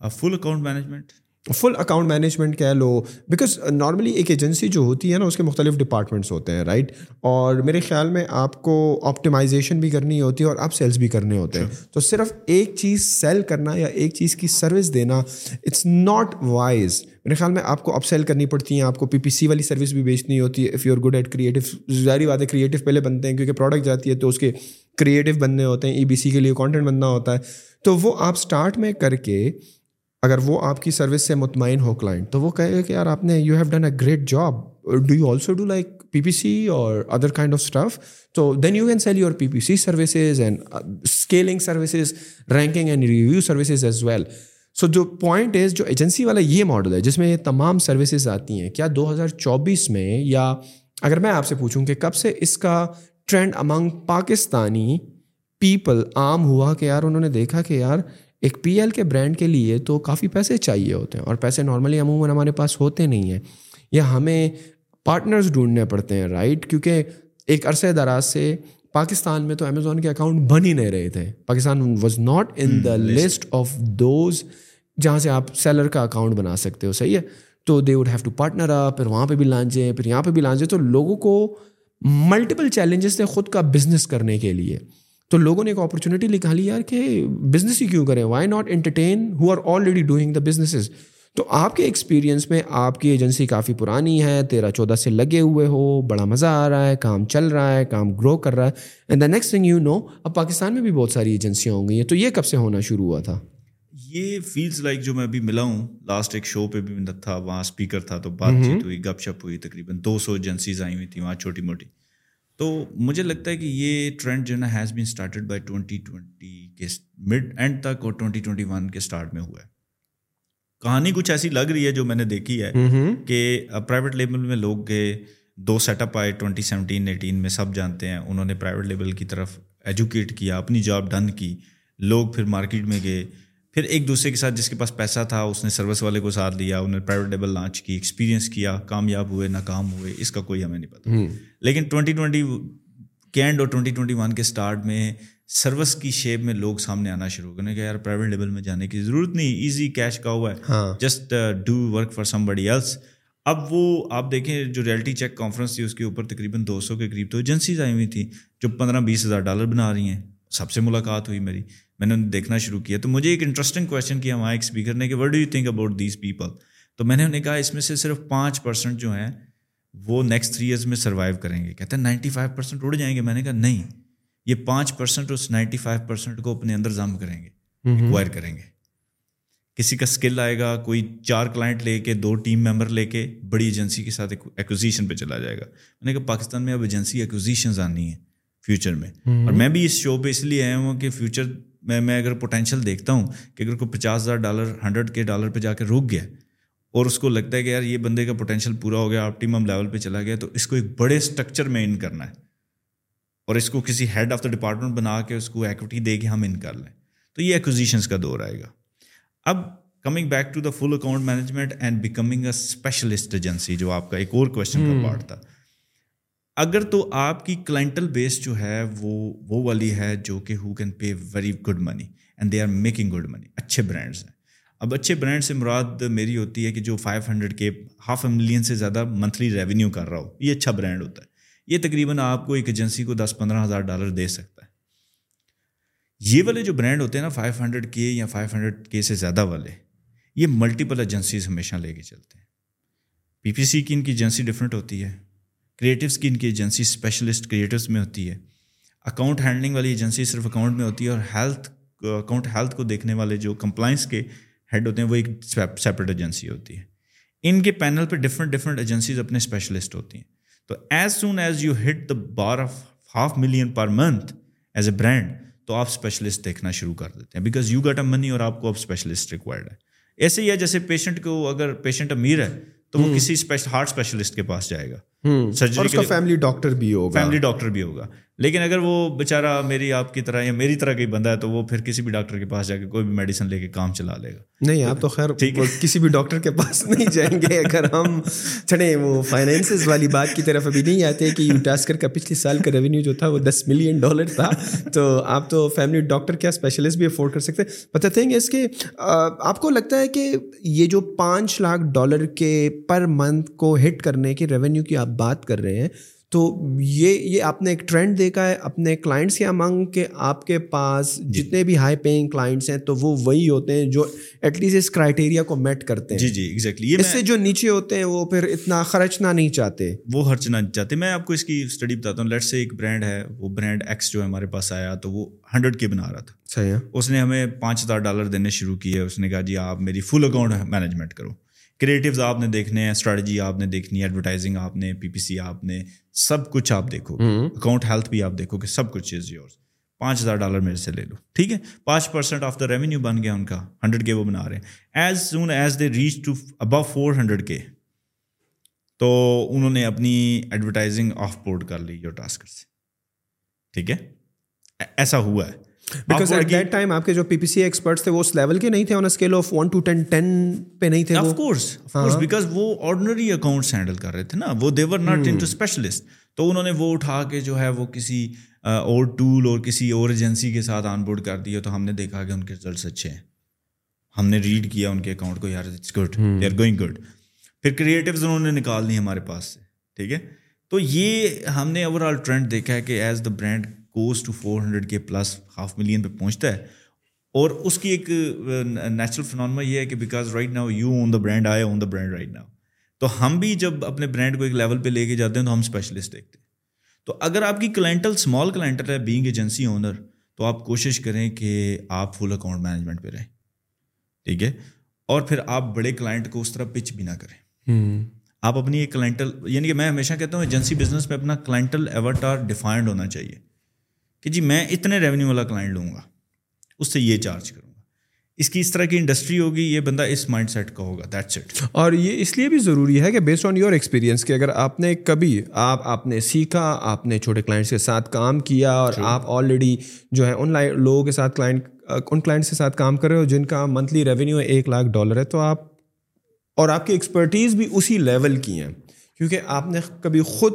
Full account management full account management کہہ لو. بیکاز نارملی ایک ایجنسی جو ہوتی ہے نا اس کے مختلف ڈپارٹمنٹس ہوتے ہیں رائٹ اور میرے خیال میں آپ کو آپٹیمائزیشن بھی کرنی ہوتی ہے اور اپ سیلس بھی کرنے ہوتے ہیں. تو صرف ایک چیز سیل کرنا یا ایک چیز کی سروس دینا اٹس ناٹ وائز میرے خیال میں آپ کو اپ سیل کرنی پڑتی ہیں آپ کو پی پی سی والی سروس بھی بیچنی ہوتی ہے. If you are good at creative ظاہری بات ہے کریٹو پہلے بنتے ہیں کیونکہ پروڈکٹ جاتی ہے تو اس کے کریٹو بننے ہوتے ہیں ای بی سی کے لیے کانٹینٹ بننا ہوتا ہے. تو وہ آپ اسٹارٹ میں کر کے اگر وہ آپ کی سروس سے مطمئن ہو کلائنٹ تو وہ کہے گا کہ یار آپ نے you have done a great job do you also do like P P C اور ادر کائنڈ آف اسٹف تو then you can sell your P P C services and scaling services ranking and review services as well so جو point از جو agency والا یہ model ہے، جس میں یہ تمام سروسز آتی ہیں، کیا دو ہزار چوبیس میں یا اگر میں آپ سے پوچھوں کہ کب سے اس کا ٹرینڈ امنگ پاکستانی پیپل عام ہوا کہ یار انہوں نے دیکھا کہ یار ایک پی ایل کے برانڈ کے لیے تو کافی پیسے چاہیے ہوتے ہیں اور پیسے نارملی عموماً ہمارے پاس ہوتے نہیں ہیں یا ہمیں پارٹنرز ڈھونڈنے پڑتے ہیں رائٹ کیونکہ ایک عرصے دراز سے پاکستان میں تو امیزون کے اکاؤنٹ بن ہی نہیں رہے تھے۔ Pakistan was not in the list of those جہاں سے آپ سیلر کا اکاؤنٹ بنا سکتے ہو صحیح ہے؟ تو they would have to partner up پھر وہاں پہ بھی لانچیں پھر یہاں پہ بھی لانچیں تو لوگوں کو ملٹیپل چیلنجز تھے خود کا بزنس کرنے کے لیے۔ تو لوگوں نے ایک اپرچونیٹی نکالی یار کہ بزنس ہی کیوں کریں؟ Why not entertain who are already doing the businesses تو آپ کے ایکسپیرینس میں آپ کی ایجنسی کافی پرانی ہے تیرہ چودہ سے لگے ہوئے ہو بڑا مزہ آ رہا ہے کام چل رہا ہے کام گرو کر رہا ہے۔ And the next thing you know اب پاکستان میں بھی بہت ساری ایجنسیاں ہوں گئی ہیں۔ تو یہ کب سے ہونا شروع ہوا تھا؟ یہ فیلز لائک جو میں ابھی ملا ہوں لاسٹ ایک شو پہ بھی تھا وہاں اسپیکر تھا تو بات چیت ہوئی گپ شپ ہوئی تقریباً دو سو ایجنسیز آئی ہوئی تھیں وہاں چھوٹی موٹی۔ تو مجھے لگتا ہے کہ یہ ٹرینڈ جو ہے نا has been started by twenty twenty کے مڈ اینڈ تک اور ٹوئنٹی ٹوئنٹی ون کے اسٹارٹ میں ہوا ہے۔ کہانی کچھ ایسی لگ رہی ہے جو میں نے دیکھی ہے کہ پرائیویٹ لیبل میں لوگ گئے دو سیٹ اپ آئے ٹوئنٹی سیونٹین ایٹین میں سب جانتے ہیں۔ انہوں نے پرائیویٹ لیبل کی طرف ایجوکیٹ کیا اپنی جاب ڈن کی۔ لوگ پھر مارکیٹ میں گئے۔ پھر ایک دوسرے کے ساتھ جس کے پاس پیسہ تھا اس نے سروس والے کو ساتھ لیا انہوں نے پرائیویٹ لیبل لانچ کی ایکسپیرینس کیا کامیاب ہوئے ناکام ہوئے اس کا کوئی ہمیں نہیں پتا۔ لیکن ٹوئنٹی ٹوئنٹی کینڈ اور ٹوئنٹی ٹوئنٹی ون کے اسٹارٹ میں سروس کی شیپ میں لوگ سامنے آنا شروع کرنے کہ یار پرائیویٹ لیول میں جانے کی ضرورت نہیں ایزی کیش کا ہوا ہے۔ Just do work for somebody else اب وہ آپ دیکھیں جو ریئلٹی چیک کانفرنس تھی اس کے اوپر تقریباً دو سو کے قریب تو ایجنسیز آئی ہوئی تھیں جو پندرہ بیس ہزار ڈالر بنا رہی ہیں۔ سب سے ملاقات ہوئی میری۔ میں نے انہیں دیکھنا شروع کیا تو مجھے ایک انٹرسٹنگ کوشچن کیا وہاں ایک اسپیکر نے کہ what do you think about these people تو میں نے انہیں کہا اس میں سے صرف پانچ پرسنٹ جو ہیں وہ نیکسٹ تھری ایئرس میں سروائیو کریں گے. کہتے ہیں نائنٹی فائیو پرسینٹ اڑ جائیں گے. میں نے کہا نہیں یہ پانچ پرسینٹ اس نائنٹی فائیو پرسینٹ کو اپنے اندر ضم کریں گے ایکوائر کریں گے۔ کسی کا اسکل آئے گا کوئی چار کلائنٹ لے کے دو ٹیم ممبر لے کے بڑی ایجنسی کے ساتھ ایکوزیشن پہ چلا جائے گا۔ میں نے کہا پاکستان میں اب ایجنسی ایکوزیشنز آنی ہیں فیوچر میں. اور میں بھی اس شو پہ اس لیے آیا ہوں کہ فیوچر میں میں اگر پوٹینشیل دیکھتا ہوں کہ اگر کوئی پچاس ہزار ڈالر ہنڈریڈ کے ڈالر پہ جا کے رک گیا اور اس کو لگتا ہے کہ یار یہ بندے کا پوٹینشیل پورا ہو گیا آپٹیمم لیول پہ چلا گیا تو اس کو ایک بڑے اسٹرکچر میں ان کرنا ہے اور اس کو کسی ہیڈ آف دا ڈپارٹمنٹ بنا کے اس کو ایکوٹی دے کے ہم ان کر لیں۔ تو یہ ایکوزیشنس کا دور آئے گا۔ اب coming back to the full account management and becoming a specialist agency جو آپ کا ایک اور کوشچن کا پارٹ تھا۔ اگر تو آپ کی کلائنٹل بیس جو ہے وہ وہ والی ہے جو کہ who can pay very good money and they are making good money اچھے برانڈس ہیں۔ اب اچھے برانڈ سے مراد میری ہوتی ہے کہ جو five hundred K half a million سے زیادہ منتھلی ریونیو کر رہا ہو، یہ اچھا برانڈ ہوتا ہے۔ یہ تقریباً آپ کو ایک ایجنسی کو دس پندرہ ہزار ڈالر دے سکتا ہے۔ یہ والے جو برانڈ ہوتے ہیں نا فائیو ہنڈریڈ کے یا فائیو ہنڈریڈ کے سے زیادہ والے، یہ ملٹیپل ایجنسیز ہمیشہ لے کے چلتے ہیں۔ پی پی سی کی ان کی ایجنسی ڈفرینٹ ہوتی ہے۔ کریٹوس کی ان کی ایجنسی اسپیشلسٹ کریٹوس میں ہوتی ہے۔ اکاؤنٹ ہینڈلنگ والی ایجنسی صرف اکاؤنٹ میں ہوتی ہے اور ہیلتھ اکاؤنٹ ہیلتھ کو دیکھنے والے جو کمپلائنس کے ہیڈ ہوتے ہیں وہ ایک سیپریٹ ایجنسی ہوتی ہے۔ ان کے پینل پہ ڈفرنٹ ڈفرنٹ ایجنسیز اپنے اسپیشلسٹ ہوتی ہیں۔ تو as soon as you hit the bar of half million per month as a brand تو آپ اسپیشلسٹ دیکھنا شروع کر دیتے ہیں۔ Because you get a money اور آپ کو اب اسپیشلسٹ ریکوائرڈ ہے۔ ایسے ہی ہے جیسے پیشنٹ کو اگر پیشنٹ امیر ہے تو وہ کسی ہارٹ اسپیشلسٹ کے پاس جائے گا۔ سرجری فیملی ڈاکٹر بھی ہوگا۔ فیملی ڈاکٹر بھی ہوگا۔ لیکن اگر وہ بیچارہ میری آپ کی طرح یا میری طرح کا بندہ ہے تو وہ پھر کسی بھی ڈاکٹر کے پاس جا کے کوئی بھی میڈیسن لے کے کام چلا لے گا۔ نہیں آپ تو خیر کسی بھی ڈاکٹر کے پاس نہیں جائیں گے۔ اگر ہم چڑھیں وہ فائنینسز والی بات کی طرف ابھی نہیں آتے کہ یو ٹاسکر کا پچھلے سال کا ریونیو جو تھا وہ دس ملین ڈالر تھا۔ تو آپ تو فیملی ڈاکٹر کیا اسپیشلسٹ بھی افورڈ کر سکتے۔ بٹ تھنگ اس کے آپ کو لگتا ہے کہ یہ جو پانچ لاکھ ڈالر کے پر منتھ کو ہٹ کرنے کے ریونیو کی آپ بات کر رہے ہیں تو یہ یہ آپ نے ایک ٹرینڈ دیکھا ہے اپنے کلائنٹس یا امنگ کہ آپ کے پاس جی۔ جتنے بھی ہائی پیئنگ کلائنٹس ہیں تو وہ وہی ہوتے ہیں جو ایٹ لیسٹ اس کرائٹیریا کو میٹ کرتے ہیں۔ جی جی ایگزیکٹلی اس سے جو نیچے ہوتے ہیں وہ پھر اتنا خرچنا نہیں چاہتے۔ وہ خرچنا نہیں چاہتے۔ میں آپ کو اس کی اسٹڈی بتاتا ہوں۔ لیٹ سے ایک برانڈ ہے وہ برانڈ ایکس جو ہمارے پاس آیا تو وہ ہنڈریڈ کے بنا رہا تھا۔ صحیح ہے۔ اس نے ہمیں پانچ ہزار ڈالر دینے شروع کیے۔ اس نے کہا جی آپ میری فل اکاؤنٹ مینجمنٹ کرو۔ کریٹیوز آپ نے دیکھنے ہیں اسٹریٹجی آپ نے دیکھنی ہے ایڈورٹائزنگ آپ نے پی پی سی آپ نے سب کچھ آپ دیکھو اکاؤنٹ ہیلتھ بھی آپ دیکھو کہ سب کچھ چیز یورس پانچ ہزار ڈالر میرے سے لے لو ٹھیک ہے؟ پانچ پرسینٹ آف دا ریونیو بن گیا ان کا ہنڈریڈ کے وہ بنا رہے ہیں۔ As soon as they reach to above four hundred K تو انہوں نے اپنی ایڈورٹائزنگ آف بورڈ کر لی یور ٹاسکر سے۔ ٹھیک ہے؟ ایسا ہوا ہے۔ بیکاز ایٹ دیٹ ٹائم آپ کے جو پی پی سی ایکسپرٹس تھے وہ اس لیول کے نہیں تھے on scale of one two ten ten پہ نہیں تھے آف کورس بیکاز وہ آرڈنری اکاؤنٹس ہینڈل کر رہے تھے نا۔ وہ they were not into specialist تو انہوں نے وہ اٹھا کے جو ہے وہ کسی اور ٹول اور کسی اور ایجنسی کے ساتھ آن بورڈ کر دیا تو ہم نے دیکھا کہ ان کے ریزلٹس اچھے ہیں۔ ہم نے ریڈ کیا ان کے اکاؤنٹ کو یار it's good they are going good پھر کریٹیوز انہوں نے نکال لی ہمارے پاس سے ٹھیک ہے؟ تو یہ ہم نے اوور آل ٹرینڈ دیکھا ہے کہ as the brand goes to four hundred K plus half million پہ پہنچتا ہے اور اس کی ایک نیچرل فنانما یہ ہے کہ because right now you own the brand I own the brand right now تو ہم بھی جب اپنے برانڈ کو ایک لیول پہ لے کے جاتے ہیں تو ہم اسپیشلسٹ دیکھتے ہیں تو اگر آپ کی کلائنٹل اسمال کلائنٹل ہے بینگ ایجنسی اونر تو آپ کوشش کریں کہ آپ فل اکاؤنٹ مینجمنٹ پہ رہیں ٹھیک ہے اور پھر آپ بڑے کلائنٹ کو اس طرح پچ بھی نہ کریں آپ اپنی ایک کلائنٹل یعنی کہ میں ہمیشہ کہتا ہوں ایجنسی بزنس میں اپنا کلائنٹل ایورٹار ڈیفائنڈ ہونا چاہیے کہ جی میں اتنے ریونیو والا کلائنٹ لوں گا اس سے یہ چارج کروں گا۔ اس کی اس طرح کی انڈسٹری ہوگی یہ بندہ اس مائنڈ سیٹ کا ہوگا دیٹس اٹ اور یہ اس لیے بھی ضروری ہے کہ بیسڈ آن یور ایکسپیرینس کہ اگر آپ نے کبھی آپ آپ نے سیکھا آپ نے چھوٹے کلائنٹس کے ساتھ کام کیا اور آپ آلریڈی جو ہے ان لوگوں کے ساتھ کلائنٹ ان کلائنٹس کے ساتھ کام کر رہے ہو جن کا منتھلی ریونیو ایک لاکھ ڈالر ہے تو آپ اور آپ کی ایکسپرٹیز بھی اسی لیول کی ہیں۔ کیونکہ آپ نے کبھی خود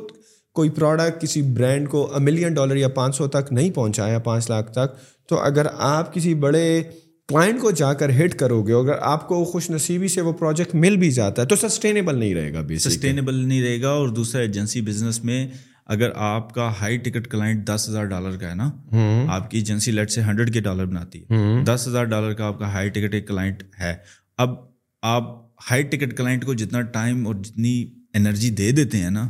کوئی پروڈکٹ کسی برانڈ کو ملین ڈالر یا پانچ سو تک نہیں پہنچایا پانچ لاکھ تک تو اگر آپ کسی بڑے کلائنٹ کو جا کر ہٹ کرو گے اگر آپ کو خوش نصیبی سے وہ پروجیکٹ مل بھی جاتا ہے تو سسٹینیبل نہیں رہے گا سسٹینیبل نہیں رہے گا اور دوسرا ایجنسی بزنس میں اگر آپ کا ہائی ٹکٹ کلائنٹ دس ہزار ڈالر کا ہے نا آپ کی agency let's say hundred K dollar بناتی ہے۔ دس ہزار ڈالر کا آپ کا ہائی ٹکٹ ایک کلائنٹ ہے۔ اب آپ ہائی ٹکٹ کلائنٹ کو جتنا ٹائم اور جتنی انرجی دے دیتے ہیں نا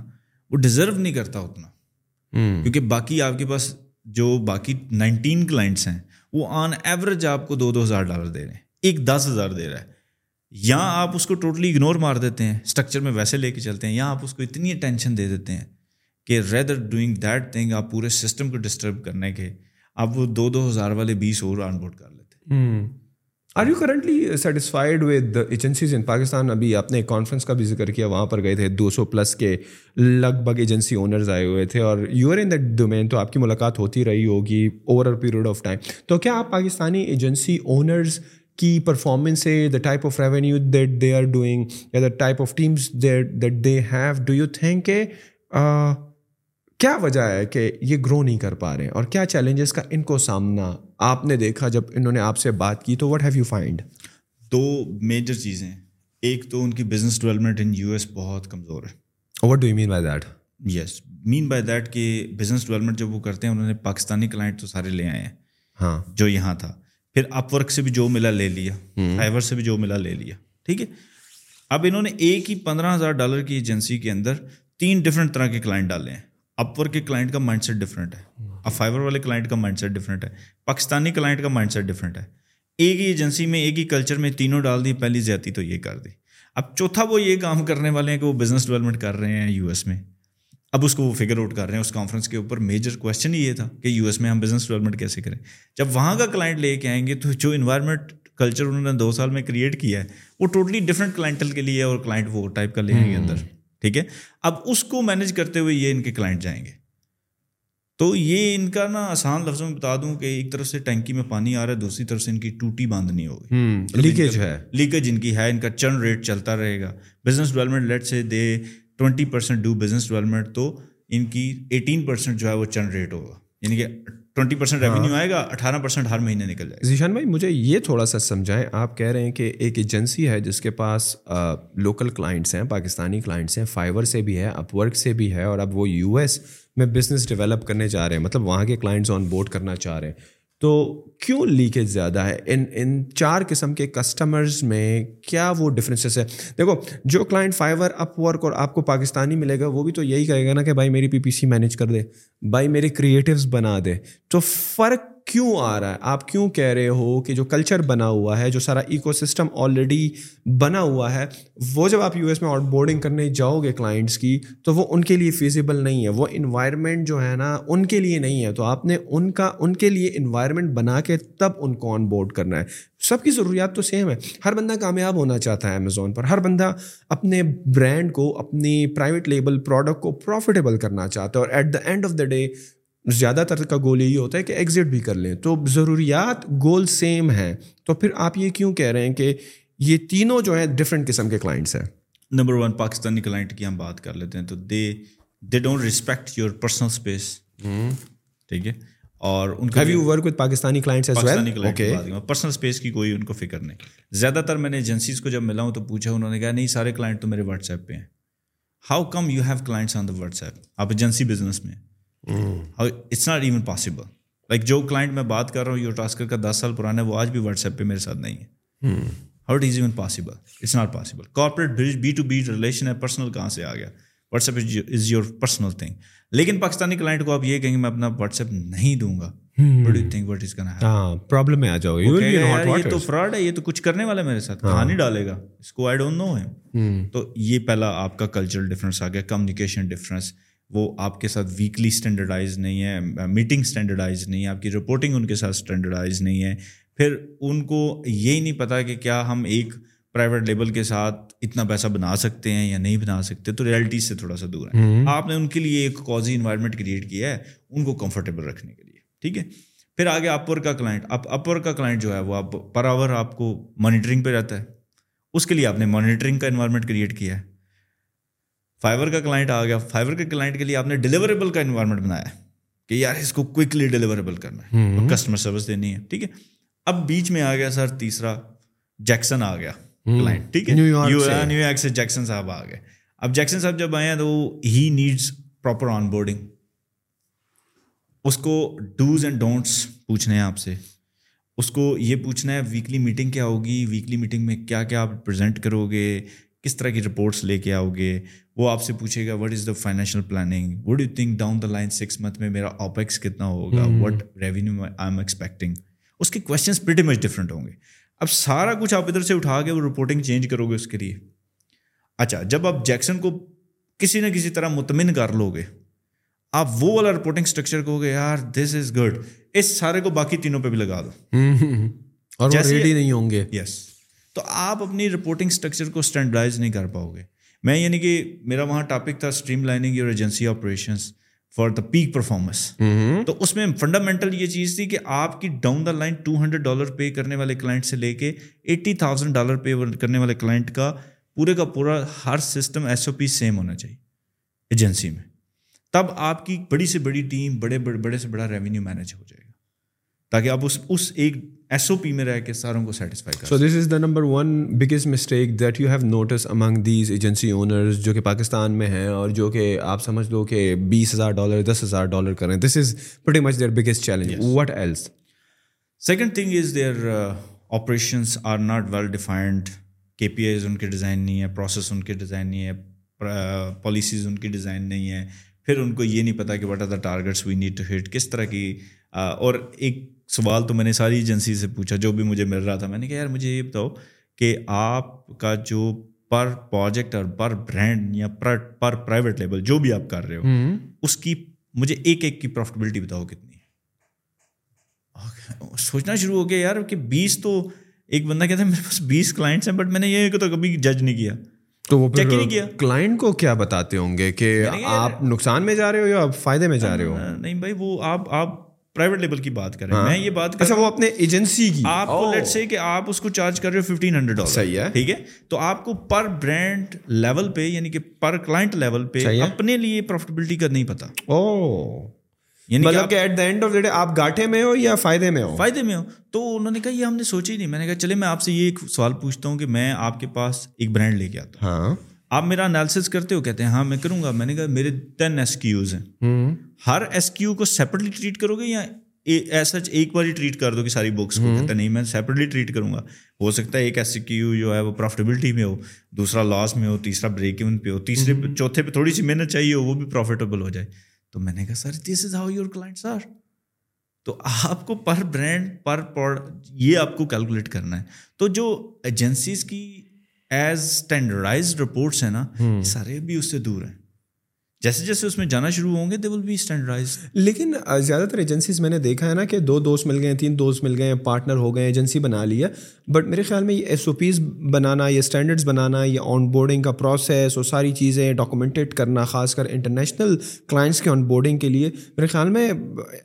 وہ ڈیزرو نہیں کرتا اتنا۔ کیونکہ باقی آپ کے پاس جو باقی نائنٹین کلائنٹس ہیں وہ آن ایوریج آپ کو دو دو ہزار ڈالر دے رہے ہیں۔ ایک دس ہزار دے رہا ہے۔ یا آپ اس کو ٹوٹلی اگنور مار دیتے ہیں اسٹرکچر میں ویسے لے کے چلتے ہیں یا آپ اس کو اتنی اٹینشن دے دیتے ہیں کہ ریدر ڈوئنگ دیٹ تھنگ آپ پورے سسٹم کو ڈسٹرب کرنے کے آپ وہ دو دو ہزار والے بیس اور آن بورڈ کر لیتے ہیں۔ Are you currently satisfied with agencies in Pakistan ابھی آپ نے ایک کانفرنس کا بھی ذکر کیا وہاں پر گئے تھے دو سو پلس کے لگ بھگ ایجنسی اونرز آئے ہوئے تھے اور you are in that domain تو آپ کی ملاقات ہوتی رہی ہوگی over a period of time تو کیا آپ پاکستانی ایجنسی اونرز کی پرفارمنس ہے the type of revenue that they are doing یا the type of teams that they have do you think کہ کیا وجہ ہے کہ یہ گرو نہیں کر پا رہے ہیں اور کیا چیلنجز کا ان کو سامنا آپ نے دیکھا جب انہوں نے آپ سے بات کی تو وٹ ہیو یو فائنڈ دو میجر چیزیں ایک تو ان کی business development in U S بہت کمزور ہے۔ What do you mean by that yes mean by that کہ بزنس ڈیولپمنٹ جب وہ کرتے ہیں انہوں نے پاکستانی کلائنٹ تو سارے لے آئے ہیں۔ ہاں۔ جو یہاں تھا۔ پھر اپ ورک سے بھی جو ملا لے لیا۔ فائیور سے بھی جو ملا لے لیا۔ ٹھیک ہے؟ اب انہوں نے ایک ہی پندرہ ہزار ڈالر کی ایجنسی کے اندر تین ڈفرینٹ طرح کے کلائنٹ ڈالے ہیں۔ اپور کے کلائنٹ کا مائنڈ سیٹ ڈفرینٹ ہے۔ اب فائبر والے کلائنٹ کا مائنڈ سیٹ ڈفرینٹ ہے۔ پاکستانی کلائنٹ کا مائنڈ سیٹ ڈفرینٹ ہے۔ ایک ہی ایجنسی میں ایک ہی کلچر میں تینوں ڈال دی پہلی زیادتی تو یہ کر دی اب چوتھا وہ یہ کام کرنے والے ہیں کہ وہ بزنس ڈیولپمنٹ کر رہے ہیں یو ایس میں۔ اب اس کو وہ فگر آؤٹ کر رہے ہیں۔ اس کانفرنس کے اوپر میجر کوشچن یہ تھا کہ یو ایس میں ہم بزنس ڈیولپمنٹ کیسے کریں۔ جب وہاں کا کلائنٹ لے کے آئیں گے تو جو انوائرمنٹ کلچر انہوں نے دو سال میں کریٹ کیا ہے وہ ٹوٹلی ڈفرینٹ کلائنٹل کے لیے اور کلائنٹ وہ ٹائپ کا لے آئیں گے اندر۔ ٹھیک ہے؟ اب اس کو مینیج کرتے ہوئے یہ ان کے کلائنٹ جائیں گے۔ تو یہ ان کا نا آسان لفظوں میں بتا دوں کہ ایک طرف سے ٹینکی میں پانی آ رہا ہے دوسری طرف سے ان کی ٹوٹی باندھنی ہوگی لیکیج ہے۔ لیکیج ان کی ہے ان کا چرن ریٹ چلتا رہے گا۔ Business development let's say they twenty percent do business development تو ان کی ایٹین پرسینٹ جو ہے وہ چرن ریٹ ہوگا۔ یعنی کہ ٹوئنٹی پرسینٹ ریونیو آئے گا اٹھارہ پرسینٹ ہر مہینے نکل جائے گا۔ ذیشان بھائی مجھے یہ تھوڑا سا سمجھائیں۔ آپ کہہ رہے ہیں کہ ایک ایجنسی ہے جس کے پاس لوکل کلائنٹس ہیں پاکستانی کلائنٹس ہیں فائیور سے بھی ہے اپ ورک سے بھی ہے اور اب وہ یو ایس میں بزنس ڈیولپ کرنے جا رہے ہیں مطلب وہاں کے کلائنٹس آن بورڈ کرنا چاہ رہے ہیں۔ تو کیوں لیکیج زیادہ ہے؟ ان ان چار قسم کے کسٹمرز میں کیا وہ ڈفرینسز ہے دیکھو، جو کلائنٹ فائیور اپ ورک اور آپ کو پاکستانی ملے گا، وہ بھی تو یہی کہے گا نا کہ بھائی میری پی پی سی مینیج کر دے، بھائی میرے کریٹیوز بنا دے۔ تو فرق کیوں آ رہا ہے؟ آپ کیوں کہہ رہے ہو کہ جو کلچر بنا ہوا ہے، جو سارا ایکو سسٹم آلریڈی بنا ہوا ہے، وہ جب آپ یو ایس میں آؤٹ بورڈنگ کرنے جاؤ گے کلائنٹس کی، تو وہ ان کے لیے فیزیبل نہیں ہے۔ وہ انوائرمنٹ جو ہے نا، ان کے لیے نہیں ہے۔ تو آپ نے ان کا، ان کے لیے انوائرمنٹ بنا کے تب ان کو آن بورڈ کرنا ہے۔ سب کی ضروریات تو سیم ہے۔ ہر بندہ کامیاب ہونا چاہتا ہے امیزون پر۔ ہر بندہ اپنے برانڈ کو، اپنی پرائیویٹ لیبل پروڈکٹ کو پروفیٹیبل کرنا چاہتا ہے۔ اور at the end of the day زیادہ تر کا گول یہی ہوتا ہے کہ ایگزٹ بھی کر لیں۔ تو ضروریات گول سیم ہیں۔ تو پھر آپ یہ کیوں کہہ رہے ہیں کہ یہ تینوں جو ہیں ڈفرینٹ قسم کے کلائنٹس ہیں؟ نمبر ون پاکستانی کلائنٹ کی ہم بات کر لیتے ہیں تو they they don't respect your personal space ٹھیک ہے؟ اور ان کا پاکستانی پرسنل اسپیس کی کوئی ان کو فکر نہیں۔ زیادہ تر میں نے ایجنسیز کو جب ملا ہوں تو پوچھا انہوں نے کہا نہیں سارے کلائنٹ تو میرے واٹس ایپ پہ ہیں۔ How come you have clients on the WhatsApp آپ ایجنسی بزنس میں it's not even possible like جو کلائنٹ میں بات کر رہا ہوں یو ٹاسکر کا دس سال پرانا ہے وہ آج بھی واٹس ایپ پہ میرے ساتھ نہیں ہے. How it is even possible it's not possible corporate B to B relation ہے پرسنل کہاں سے آ گیا? WhatsApp is your personal thing لیکن پاکستانی کلائنٹ کو آپ یہ کہیں گے میں اپنا واٹس ایپ نہیں دوں گا. پرابلم میں آ جاؤ یہ تو فراڈ ہے یہ تو کچھ کرنے والا میرے ساتھ. کہاں نہیں ڈالے گا؟ اس کو آئی ڈونٹ نو ہے. تو یہ پہلا آپ کا کلچرل ڈفرینس آ گیا کمیونیکیشن ڈفرینس وہ آپ کے ساتھ ویکلی اسٹینڈرڈائز نہیں ہے میٹنگ اسٹینڈرڈائز نہیں ہے آپ کی رپورٹنگ ان کے ساتھ اسٹینڈرڈائز نہیں ہے۔ پھر ان کو یہی نہیں پتا کہ کیا ہم ایک پرائیویٹ لیبل کے ساتھ اتنا پیسہ بنا سکتے ہیں یا نہیں بنا سکتے تو ریئلٹی سے تھورا سا دور ہے۔ آپ نے ان کے لیے ایک کازی انوائرمنٹ کریٹ کیا ہے ان کو کمفرٹیبل رکھنے کے لیے ٹھیک ہے؟ پھر آگے اپور کا کلائنٹ اب اپور کا کلائنٹ جو ہے وہ آپ پر آور آپ کو مانیٹرنگ پہ رہتا ہے۔ اس کے لیے آپ نے مانیٹرنگ کا انوائرمنٹ کریٹ کیا ہے۔ فائبر کا کلائنٹ آ گیا. فائبر کے کلائنٹ کے لیے آپ نے ڈیلیوریبل کا انوائرمنٹ بنایا کہ یار اس کو کوئکلی ڈیلیوریبل کرنا ہے. کسٹمر سروس دینی ہے. ٹھیک ہے؟ اب بیچ میں آ گیا سر تیسرا جیکسن آ گیا کلائنٹ ٹھیک ہے؟ نیو یارک سے. جیکسن صاحب آ گئے. اب جیکسن صاحب جب آئے ہیں تو he needs proper onboarding اس کو ڈوز اینڈ ڈونٹس پوچھنے ہیں آپ سے. اس کو یہ پوچھنا ہے ویکلی میٹنگ کیا ہوگی? ویکلی میٹنگ میں کیا کیا آپ پرزینٹ کرو گے کس طرح کی رپورٹس لے کے آؤ گے؟ وہ آپ سے پوچھے گا what is the financial planning what you think down the line six month میں میرا آپیکس کتنا ہوگا? What revenue I am expecting اس کے کوشچنس پریٹی مچ ڈفرینٹ ہوں گے۔ اب سارا کچھ آپ ادھر سے اٹھا کے وہ رپورٹنگ چینج کرو گے اس کے لیے۔ اچھا جب آپ جیکسن کو کسی نہ کسی طرح مطمئن کر لو گے آپ وہ والا رپورٹنگ اسٹرکچر کو گے یار دس از گڈ اس سارے کو باقی تینوں پہ بھی لگا دو۔ اور ریڈی نہیں ہوں گے۔ یس تو آپ اپنی رپورٹنگ اسٹرکچر کو اسٹینڈرڈائز نہیں کر پاؤ گے۔ میں یعنی کہ میرا وہاں ٹاپک تھا streamlining your agency operations for the peak performance تو اس میں فنڈامنٹل یہ چیز تھی کہ آپ کی down the line two hundred dollar pay کرنے والے کلائنٹ سے لے کے ایٹی تھاؤزینڈ ڈالر پے کرنے والے کلائنٹ کا پورے کا پورا ہر system S O P same ہونا چاہیے ایجنسی میں۔ تب آپ کی بڑی سے بڑی ٹیم بڑے بڑے سے بڑا ریونیو مینیج ہو جائے گا۔ تاکہ آپ اس اس ایک ایس او پی میں رہ کے ساروں کو سیٹسفائی کریں so this is the number one biggest mistake that you have noticed among these agency owners جو کہ پاکستان میں ہیں اور جو کہ آپ سمجھ لو کہ بیس ہزار ڈالر دس ہزار ڈالر کریں this is witty much their biggest challenge what else second thing is their operations are not well defined K P Is ان کے ڈیزائن نہیں ہے پروسیس ان کے ڈیزائن نہیں ہے پالیسیز ان کی ڈیزائن نہیں ہے پھر ان کو یہ نہیں پتا کہ what are the targets we need to hit کس طرح کی اور ایک سوال تو میں نے ساری ایجنسی سے پوچھا جو بھی مجھے مل رہا تھا میں نے کہا یار مجھے یہ بتاؤ کہ آپ کا جو پر پروجیکٹ اور پر برانڈ یا پر پر پرائیویٹ لیبل جو بھی آپ کر رہے ہو اس کی مجھے ایک ایک کی پروفٹیبلٹی بتاؤ کتنی ہے۔ سوچنا شروع ہو گیا یار کہ بیس تو ایک بندہ کہتا ہے میرے پاس بیس کلائنٹس ہیں بٹ میں نے یہ تو کبھی جج نہیں کیا۔ تو وہ چیک ہی نہیں کیا۔ کلائنٹ کو کیا بتاتے ہوں گے کہ آپ نقصان میں جا رہے ہو یا آپ فائدے میں جا رہے ہو؟ نہیں بھائی وہ آپ آپ پرائیویٹ لیبل کی بات کر رہے ہیں میں یہ بات اچھا وہ اپنے ایجنسی کی۔ آپ کو لیٹ سے کہ آپ اس کو چارج کر رہے ہو ففٹین ہنڈریڈ ڈالر صحیح ہے۔ ٹھیک ہے؟ تو آپ کو پر برانڈ لیول پہ یعنی کہ پر کلائنٹ لیول پہ اپنے لیے پروفیٹیبلٹی کا نہیں پتا۔ او یعنی مطلب کہ at the end of the day آپ گاٹھے میں ہو یا فائدے میں ہو؟ فائدے میں ہو۔ تو انہوں نے کہا یہ ہم نے سوچا ہی نہیں۔ میں نے کہا چلے میں آپ سے یہ ایک سوال پوچھتا ہوں کہ میں آپ کے پاس ایک برانڈ لے کے آتا ہوں۔ ہاں۔ آپ میرا انالیسس کرتے ہو کہتے ہیں ہاں میں کروں گا۔ میں نے کہا میرے ٹین ایس کیوز ہیں۔ ہر ایس کیو کو سیپریٹلی ٹریٹ کرو گے یا ایسا ایک بار ہی ٹریٹ کر دو کہ ساری بکس کو؟ کہتے نہیں میں سیپریٹلی ٹریٹ کروں گا۔ ہو سکتا ہے ایک ایس کیو جو ہے وہ پروفیٹیبلٹی میں ہو دوسرا لاس میں ہو تیسرا بریک ایون پہ ہو تیسرے پہ چوتھے پہ تھوڑی سی محنت چاہیے ہو وہ بھی پروفیٹیبل ہو جائے۔ تو میں نے کہا sir this is how your clients are تو آپ کو پر برانڈ پر یہ آپ کو کیلکولیٹ کرنا ہے۔ تو جو ایجنسیز کی ایز اسٹینڈرڈائز رپورٹس ہیں نا سارے بھی اس سے دور ہیں جیسے جیسے اس میں جانا شروع ہوں گے دے ول بی اسٹینڈرڈائز لیکن زیادہ تر ایجنسیز میں نے دیکھا ہے نا کہ دو دوست مل گئے ہیں، تین دوست مل گئے ہیں پارٹنر ہو گئے ایجنسی بنا لی ہے۔ بٹ میرے خیال میں یہ ایس او پیز بنانا، یہ اسٹینڈرڈس بنانا، یہ آن بورڈنگ کا پروسیس اور ساری چیزیں ڈاکومنٹیڈ کرنا، خاص کر انٹرنیشنل کلائنٹس کے آن بورڈنگ کے لیے، میرے خیال میں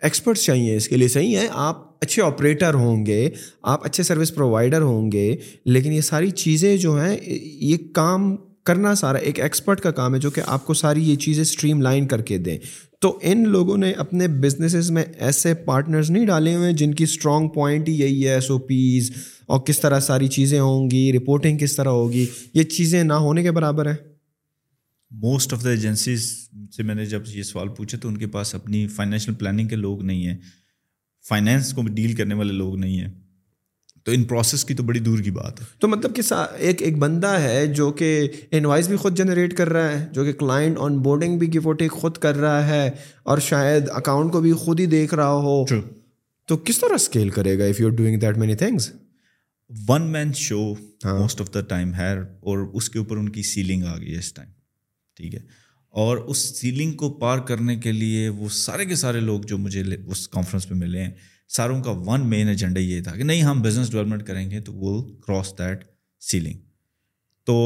ایکسپرٹس چاہیے اس کے لیے۔ صحیح ہے، آپ اچھے آپریٹر ہوں گے، آپ اچھے سروس پرووائڈر ہوں گے، لیکن یہ ساری چیزیں جو ہیں، یہ کام کرنا سارا ایک ایکسپرٹ کا کام ہے جو کہ آپ کو ساری یہ چیزیں اسٹریم لائن کر کے دیں۔ تو ان لوگوں نے اپنے بزنسز میں ایسے پارٹنرز نہیں ڈالے ہوئے ہیں جن کی اسٹرانگ پوائنٹ ہی یہی ہے ایس او پیز اور کس طرح ساری چیزیں ہوں گی رپورٹنگ کس طرح ہوگی، یہ چیزیں نہ ہونے کے برابر ہیں۔ موسٹ آف دا ایجنسیز سے میں نے جب یہ سوال پوچھے تو ان کے پاس اپنی فائنینشیل پلاننگ کے لوگ نہیں ہیں۔ فائنینس کو ڈیل کرنے والے لوگ نہیں ہیں۔ تو ان پروسیس کی تو بڑی دور کی بات ہے۔ تو مطلب کہ ایک ایک بندہ ہے جو کہ انوائس بھی خود جنریٹ کر رہا ہے جو کہ کلائنٹ آن بورڈنگ بھی گیو ٹیک خود کر رہا ہے اور شاید اکاؤنٹ کو بھی خود ہی دیکھ رہا ہو۔ تو کس طرح اسکیل کرے گا if you doing that many things one man show most of the time ہے اور اس کے اوپر ان کی سیلنگ آ گئی ہے اس ٹائم ٹھیک ہے۔ اور اس سیلنگ کو پار کرنے کے لیے وہ سارے کے سارے لوگ جو مجھے اس کانفرنس پہ ملے ہیں ساروں کا ون مین ایجنڈا یہ تھا کہ نہیں ہم بزنس ڈیولپمنٹ کریں گے تو ول کراس دیٹ سیلنگ تو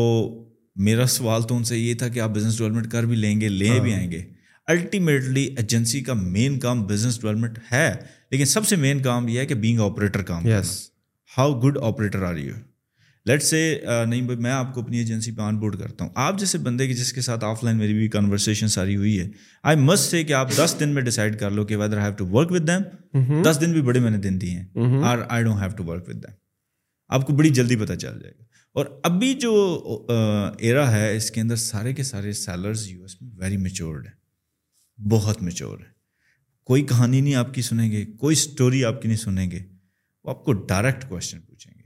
میرا سوال تو ان سے یہ تھا کہ آپ بزنس ڈیولپمنٹ کر بھی لیں گے لے بھی آئیں گے۔ الٹیمیٹلی ایجنسی کا مین کام بزنس ڈیولپمنٹ ہے لیکن سب سے مین کام یہ ہے کہ being operator com yes how good operator are you let's say نہیں بھائی میں آپ کو اپنی ایجنسی پہ آن بورڈ کرتا ہوں۔ آپ جیسے بندے کی جس کے ساتھ آف لائن میری بھی کنورسیشن ساری ہوئی ہے آئی مسٹ سے کہ آپ دس دن میں ڈیسائڈ کر لو کہ whether have to work with them دس دن بھی بڑے میں نے دن دیے ہیں۔ Or I don't have to work with them آپ کو بڑی جلدی پتہ چل جائے گا۔ اور ابھی جو ایرا ہے اس کے اندر سارے کے سارے سیلرز یو ایس میں ویری میچورڈ ہیں۔ بہت میچور ہے کوئی کہانی نہیں آپ کی سنیں گے کوئی اسٹوری آپ کی نہیں سنیں گے۔ وہ آپ کو ڈائریکٹ کوشچن پوچھیں گے۔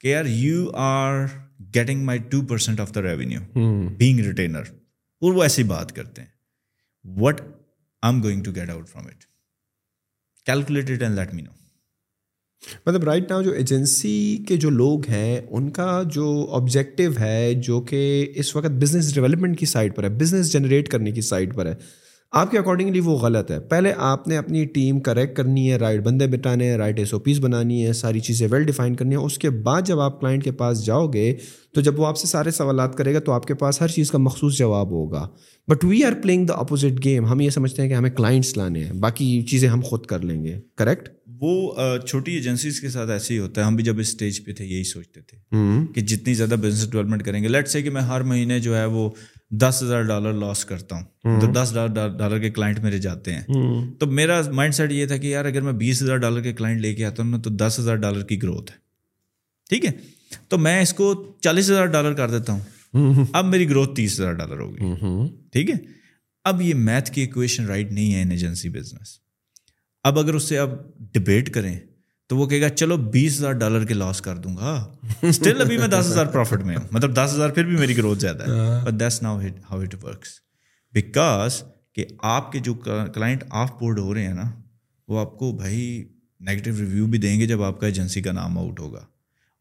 کہ یار you are getting my two percent of the revenue being retainer اور وہ ایسی بات کرتے ہیں۔ What I am going to get out from it calculated and let me know مطلب رائٹ ناؤ جو ایجنسی کے جو لوگ ہیں ان کا جو آبجیکٹیو ہے جو کہ اس وقت بزنس ڈیولپمنٹ کی سائڈ پر ہے بزنس جنریٹ کرنے کی سائڈ پر ہے۔ آپ کے اکارڈنگلی وہ غلط ہے۔ پہلے آپ نے اپنی ٹیم کریکٹ کرنی ہے رائٹ بندے بٹانے ہیں رائٹ ایس او پیز بنانی ہے ساری چیزیں ویل ڈیفائن کرنی ہے اس کے بعد جب آپ کلائنٹ کے پاس جاؤ گے تو جب وہ آپ سے سارے سوالات کرے گا تو آپ کے پاس ہر چیز کا مخصوص جواب ہوگا۔ But we are playing the opposite game ہم یہ سمجھتے ہیں کہ ہمیں کلائنٹس لانے ہیں باقی چیزیں ہم خود کر لیں گے۔ کریکٹ وہ چھوٹی ایجنسیز کے ساتھ ایسے ہی ہوتا ہے۔ ہم بھی جب اسٹیج پہ تھے یہی سوچتے تھے کہ جتنی زیادہ بزنس ڈیولپمنٹ کریں گے۔ لیٹ سے کہ میں ہر مہینے جو ہے وہ دس ہزار ڈالر لاس کرتا ہوں۔ تو دس ڈالر کے کلائنٹ میرے جاتے ہیں۔ تو میرا مائنڈ سیٹ یہ تھا کہ یار اگر میں بیس ہزار ڈالر کے کلائنٹ لے کے آتا ہوں نا تو دس ہزار ڈالر کی گروتھ ہے۔ ٹھیک ہے؟ تو میں اس کو چالیس ہزار ڈالر کر دیتا ہوں۔ اب میری گروتھ تیس ہزار ڈالر ہوگی ٹھیک ہے؟ اب یہ میتھ کی اکویشن رائٹ نہیں ہے ان ایجنسی بزنس اب اگر اس سے آپ ڈبیٹ کریں تو وہ کہے گا چلو بیس ہزار ڈالر کے لاس کر دوں گا۔ اسٹل ابھی میں دس ہزار پروفٹ میں ہوں۔ مطلب دس ہزار پھر بھی میری گروتھ زیادہ ہے۔ But that's now how it works because کہ آپ کے جو کلائنٹ آف بورڈ ہو رہے ہیں نا وہ آپ کو بھائی نگیٹو ریویو بھی دیں گے جب آپ کا ایجنسی کا نام آؤٹ ہوگا۔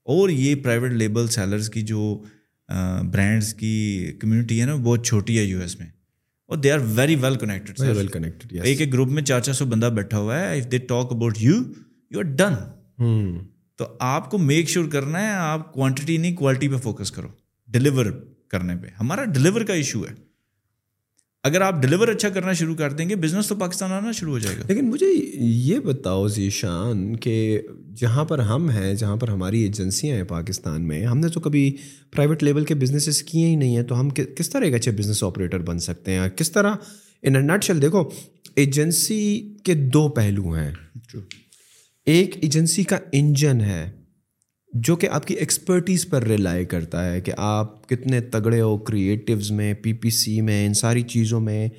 اور یہ پرائیویٹ لیبل سیلرس کی جو برانڈس کی کمیونٹی ہے نا بہت چھوٹی ہے یو ایس میں۔ اور they are very well connected well connected ایک ایک گروپ میں چار چار سو بندہ بیٹھا ہوا ہے۔ If they talk about you you are done تو آپ کو میک شیور کرنا ہے آپ کوانٹٹی نہیں کوالٹی پہ فوکس کرو. ڈلیور کرنے پہ. ہمارا ڈلیور کا ایشو ہے. اگر آپ ڈلیور اچھا کرنا شروع کر دیں گے بزنس تو پاکستان آنا شروع ہو جائے گا. لیکن مجھے یہ بتاؤ ذیشان کہ جہاں پر ہم ہیں جہاں پر ہماری ایجنسیاں ہیں پاکستان میں ہم نے تو کبھی پرائیویٹ لیول کے بزنسز کیے ہی نہیں ہیں۔ تو ہم کس طرح ایک اچھے بزنس آپریٹر بن سکتے ہیں؟ کس طرح ان نٹ چل دیکھو ایجنسی کے دو پہلو ہیں۔ ایک ایجنسی کا انجن ہے جو کہ آپ کی ایکسپرٹیز پر ریلائی کرتا ہے کہ آپ کتنے تگڑے ہو کریٹیوز میں پی پی سی میں، ان ساری چیزوں میں۔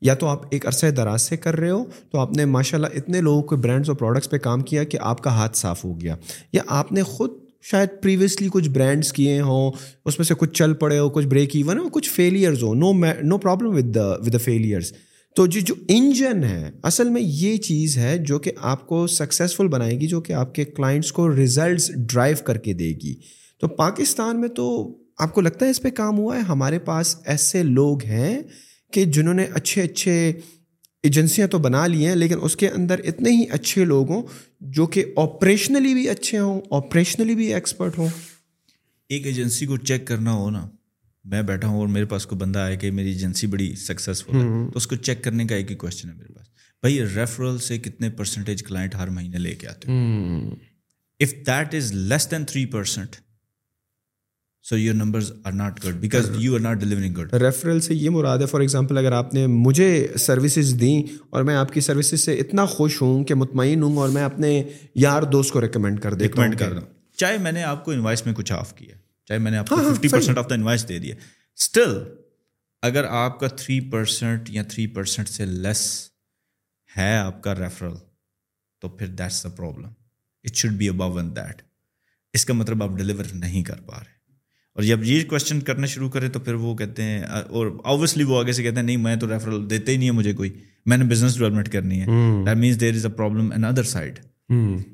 یا تو آپ ایک عرصہ دراز سے کر رہے ہو تو آپ نے ماشاء اللہ اتنے لوگوں کے برانڈس اور پروڈکٹس پہ کام کیا کہ آپ کا ہاتھ صاف ہو گیا۔ یا آپ نے خود شاید پریویسلی کچھ برانڈس کیے ہوں، اس میں سے کچھ چل پڑے ہو، کچھ بریک ایون ہو، کچھ failures who. No no problem with the with the failures تو جی جو انجن ہے، اصل میں یہ چیز ہے جو کہ آپ کو سکسیزفل بنائے گی، جو کہ آپ کے کلائنٹس کو ریزلٹس ڈرائیو کر کے دے گی۔ تو پاکستان میں تو آپ کو لگتا ہے اس پہ کام ہوا ہے؟ ہمارے پاس ایسے لوگ ہیں کہ جنہوں نے اچھے اچھے ایجنسیاں تو بنا لی ہیں، لیکن اس کے اندر اتنے ہی اچھے لوگ ہوں جو کہ آپریشنلی بھی اچھے ہوں آپریشنلی بھی ایکسپرٹ ہوں۔ ایک ایجنسی کو چیک کرنا ہو نا۔ میں بیٹھا ہوں اور میرے پاس کوئی بندہ آئے کہ میری ایجنسی بڑی سکسیزفل ہے تو اس کو چیک کرنے کا ایک ہی کوشچن ہے میرے پاس۔ بھائی ریفرل سے کتنے پرسنٹیج کلائنٹ ہر مہینے لے کے آتے if that is less than three percent so your numbers are not good because you are not delivering good referral سے یہ مراد ہے فار ایگزامپل اگر آپ نے مجھے سروسز دیں اور میں آپ کی سروسز سے اتنا خوش ہوں کہ مطمئن ہوں اور میں اپنے یار دوست کو ریکمینڈ کر دیتا ریکمینڈ کر دوں چاہے میں نے آپ کو انوائس میں کچھ آف کیا چاہے میں نے آپ کو fifty percent of the invoice دے دیا۔ اسٹل اگر آپ کا تھری پرسینٹ یا تھری پرسینٹ سے لیس ہے آپ کا ریفرل تو پھر that's the problem it should be above in that اس کا مطلب آپ ڈلیور نہیں کر پا رہے۔ اور جب یہ کوشچن کرنا شروع کرے تو پھر وہ کہتے ہیں اور آبویسلی وہ آگے سے کہتے ہیں نہیں میں تو ریفرل دیتے ہی نہیں ہے مجھے کوئی۔ میں نے بزنس ڈیولپمنٹ کرنی ہے۔ That means there is a problem in other side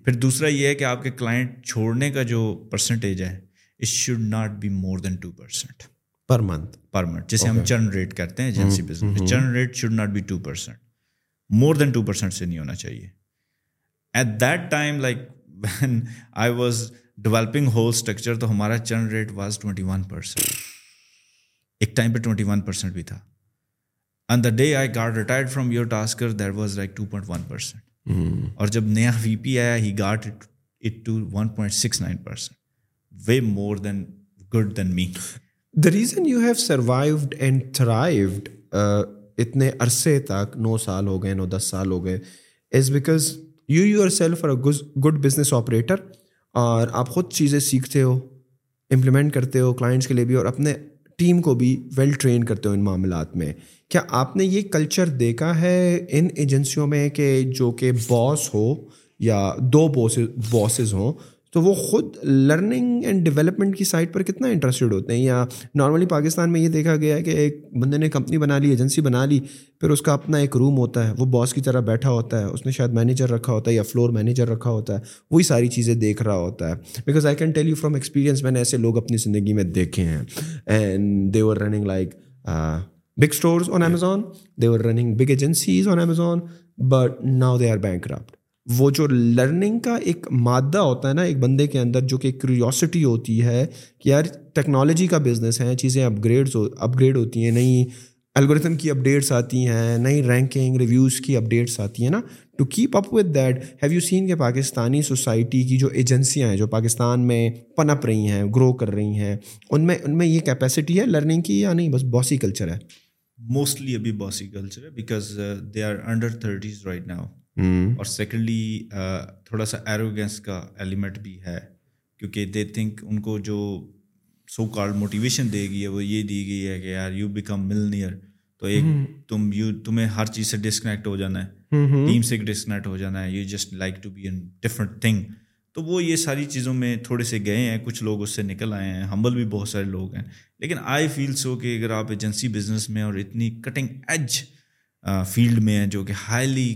پھر دوسرا یہ ہے کہ آپ کے کلائنٹ چھوڑنے کا جو پرسنٹیج ہے it should not be more than two percent per month per month جیسے ہم چرن ریٹ کرتے ہیں agency business churn rate should not be two percent more than two percent سے نہیں ہونا چاہیے۔ At that time like when I was developing whole structure تو ہمارا churn rate was twenty one percent ایک time پہ ٹوئنٹی ون پرسینٹ بھی تھا۔ On the day I got retired from your tasker that was like two point one percent اور جب نیا V P آیا ہی got it to one point six nine percent way more than good than me the reason you have survived and thrived اتنے عرصے تک نو سال ہو گئے نو دس سال ہو گئے is because you yourself are good business operator اور آپ خود چیزیں سیکھتے ہو امپلیمنٹ کرتے ہو کلائنٹس کے لیے بھی اور اپنے ٹیم کو بھی ویل ٹرین کرتے ہو ان معاملات میں۔ کیا آپ نے یہ کلچر دیکھا ہے ان ایجنسیوں میں کہ جو کہ باس ہو یا دو باسز ہوں تو وہ خود لرننگ اینڈ ڈیولپمنٹ کی سائٹ پر کتنا انٹرسٹیڈ ہوتے ہیں؟ یا نارملی پاکستان میں یہ دیکھا گیا ہے کہ ایک بندے نے کمپنی بنا لی ایجنسی بنا لی، پھر اس کا اپنا ایک روم ہوتا ہے، وہ باس کی طرح بیٹھا ہوتا ہے، اس نے شاید مینیجر رکھا ہوتا ہے یا فلور مینیجر رکھا ہوتا ہے، وہی ساری چیزیں دیکھ رہا ہوتا ہے۔ Because I can tell you from experience میں نے ایسے لوگ اپنی زندگی میں دیکھے ہیں۔ And they were running like big stores on Amazon they were running big agencies on Amazon but now they are bankrupt وہ جو لرننگ کا ایک مادہ ہوتا ہے نا، ایک بندے کے اندر جو کہ کریوسٹی ہوتی ہے کہ یار ٹیکنالوجی کا بزنس ہے، چیزیں اپ گریڈس اپ گریڈ ہوتی ہیں، نئی الگوریتم کی اپڈیٹس آتی ہیں، نئی رینکنگ ریویوز کی اپڈیٹس آتی ہیں نا۔ To keep up with that have you seen کہ پاکستانی سوسائٹی کی جو ایجنسیاں ہیں، جو پاکستان میں پنپ رہی ہیں گرو کر رہی ہیں، ان میں ان میں یہ کیپیسٹی ہے لرننگ کی یا نہیں؟ بس باسی کلچر ہے۔ موسٹلی ابھی باسی کلچر ہے because they are under thirties right now اور سیکنڈلی تھوڑا سا ایروگینس کا ایلیمنٹ بھی ہے کیونکہ دے تھنک ان کو جو سو کارڈ موٹیویشن دے گی ہے وہ یہ دی گئی ہے کہ یار یو بیکم مل نیئر تو ایک تم یو تمہیں ہر چیز سے ڈسکنیکٹ ہو جانا ہے ٹیم سے ڈسکنیکٹ ہو جانا ہے you just like to be an different thing تو وہ یہ ساری چیزوں میں تھوڑے سے گئے ہیں کچھ لوگ اس سے نکل آئے ہیں ہمبل بھی بہت سارے لوگ ہیں۔ لیکن آئی فیل سو کہ اگر آپ ایجنسی بزنس میں اور اتنی کٹنگ ایج فیلڈ میں ہیں جو کہ ہائیلی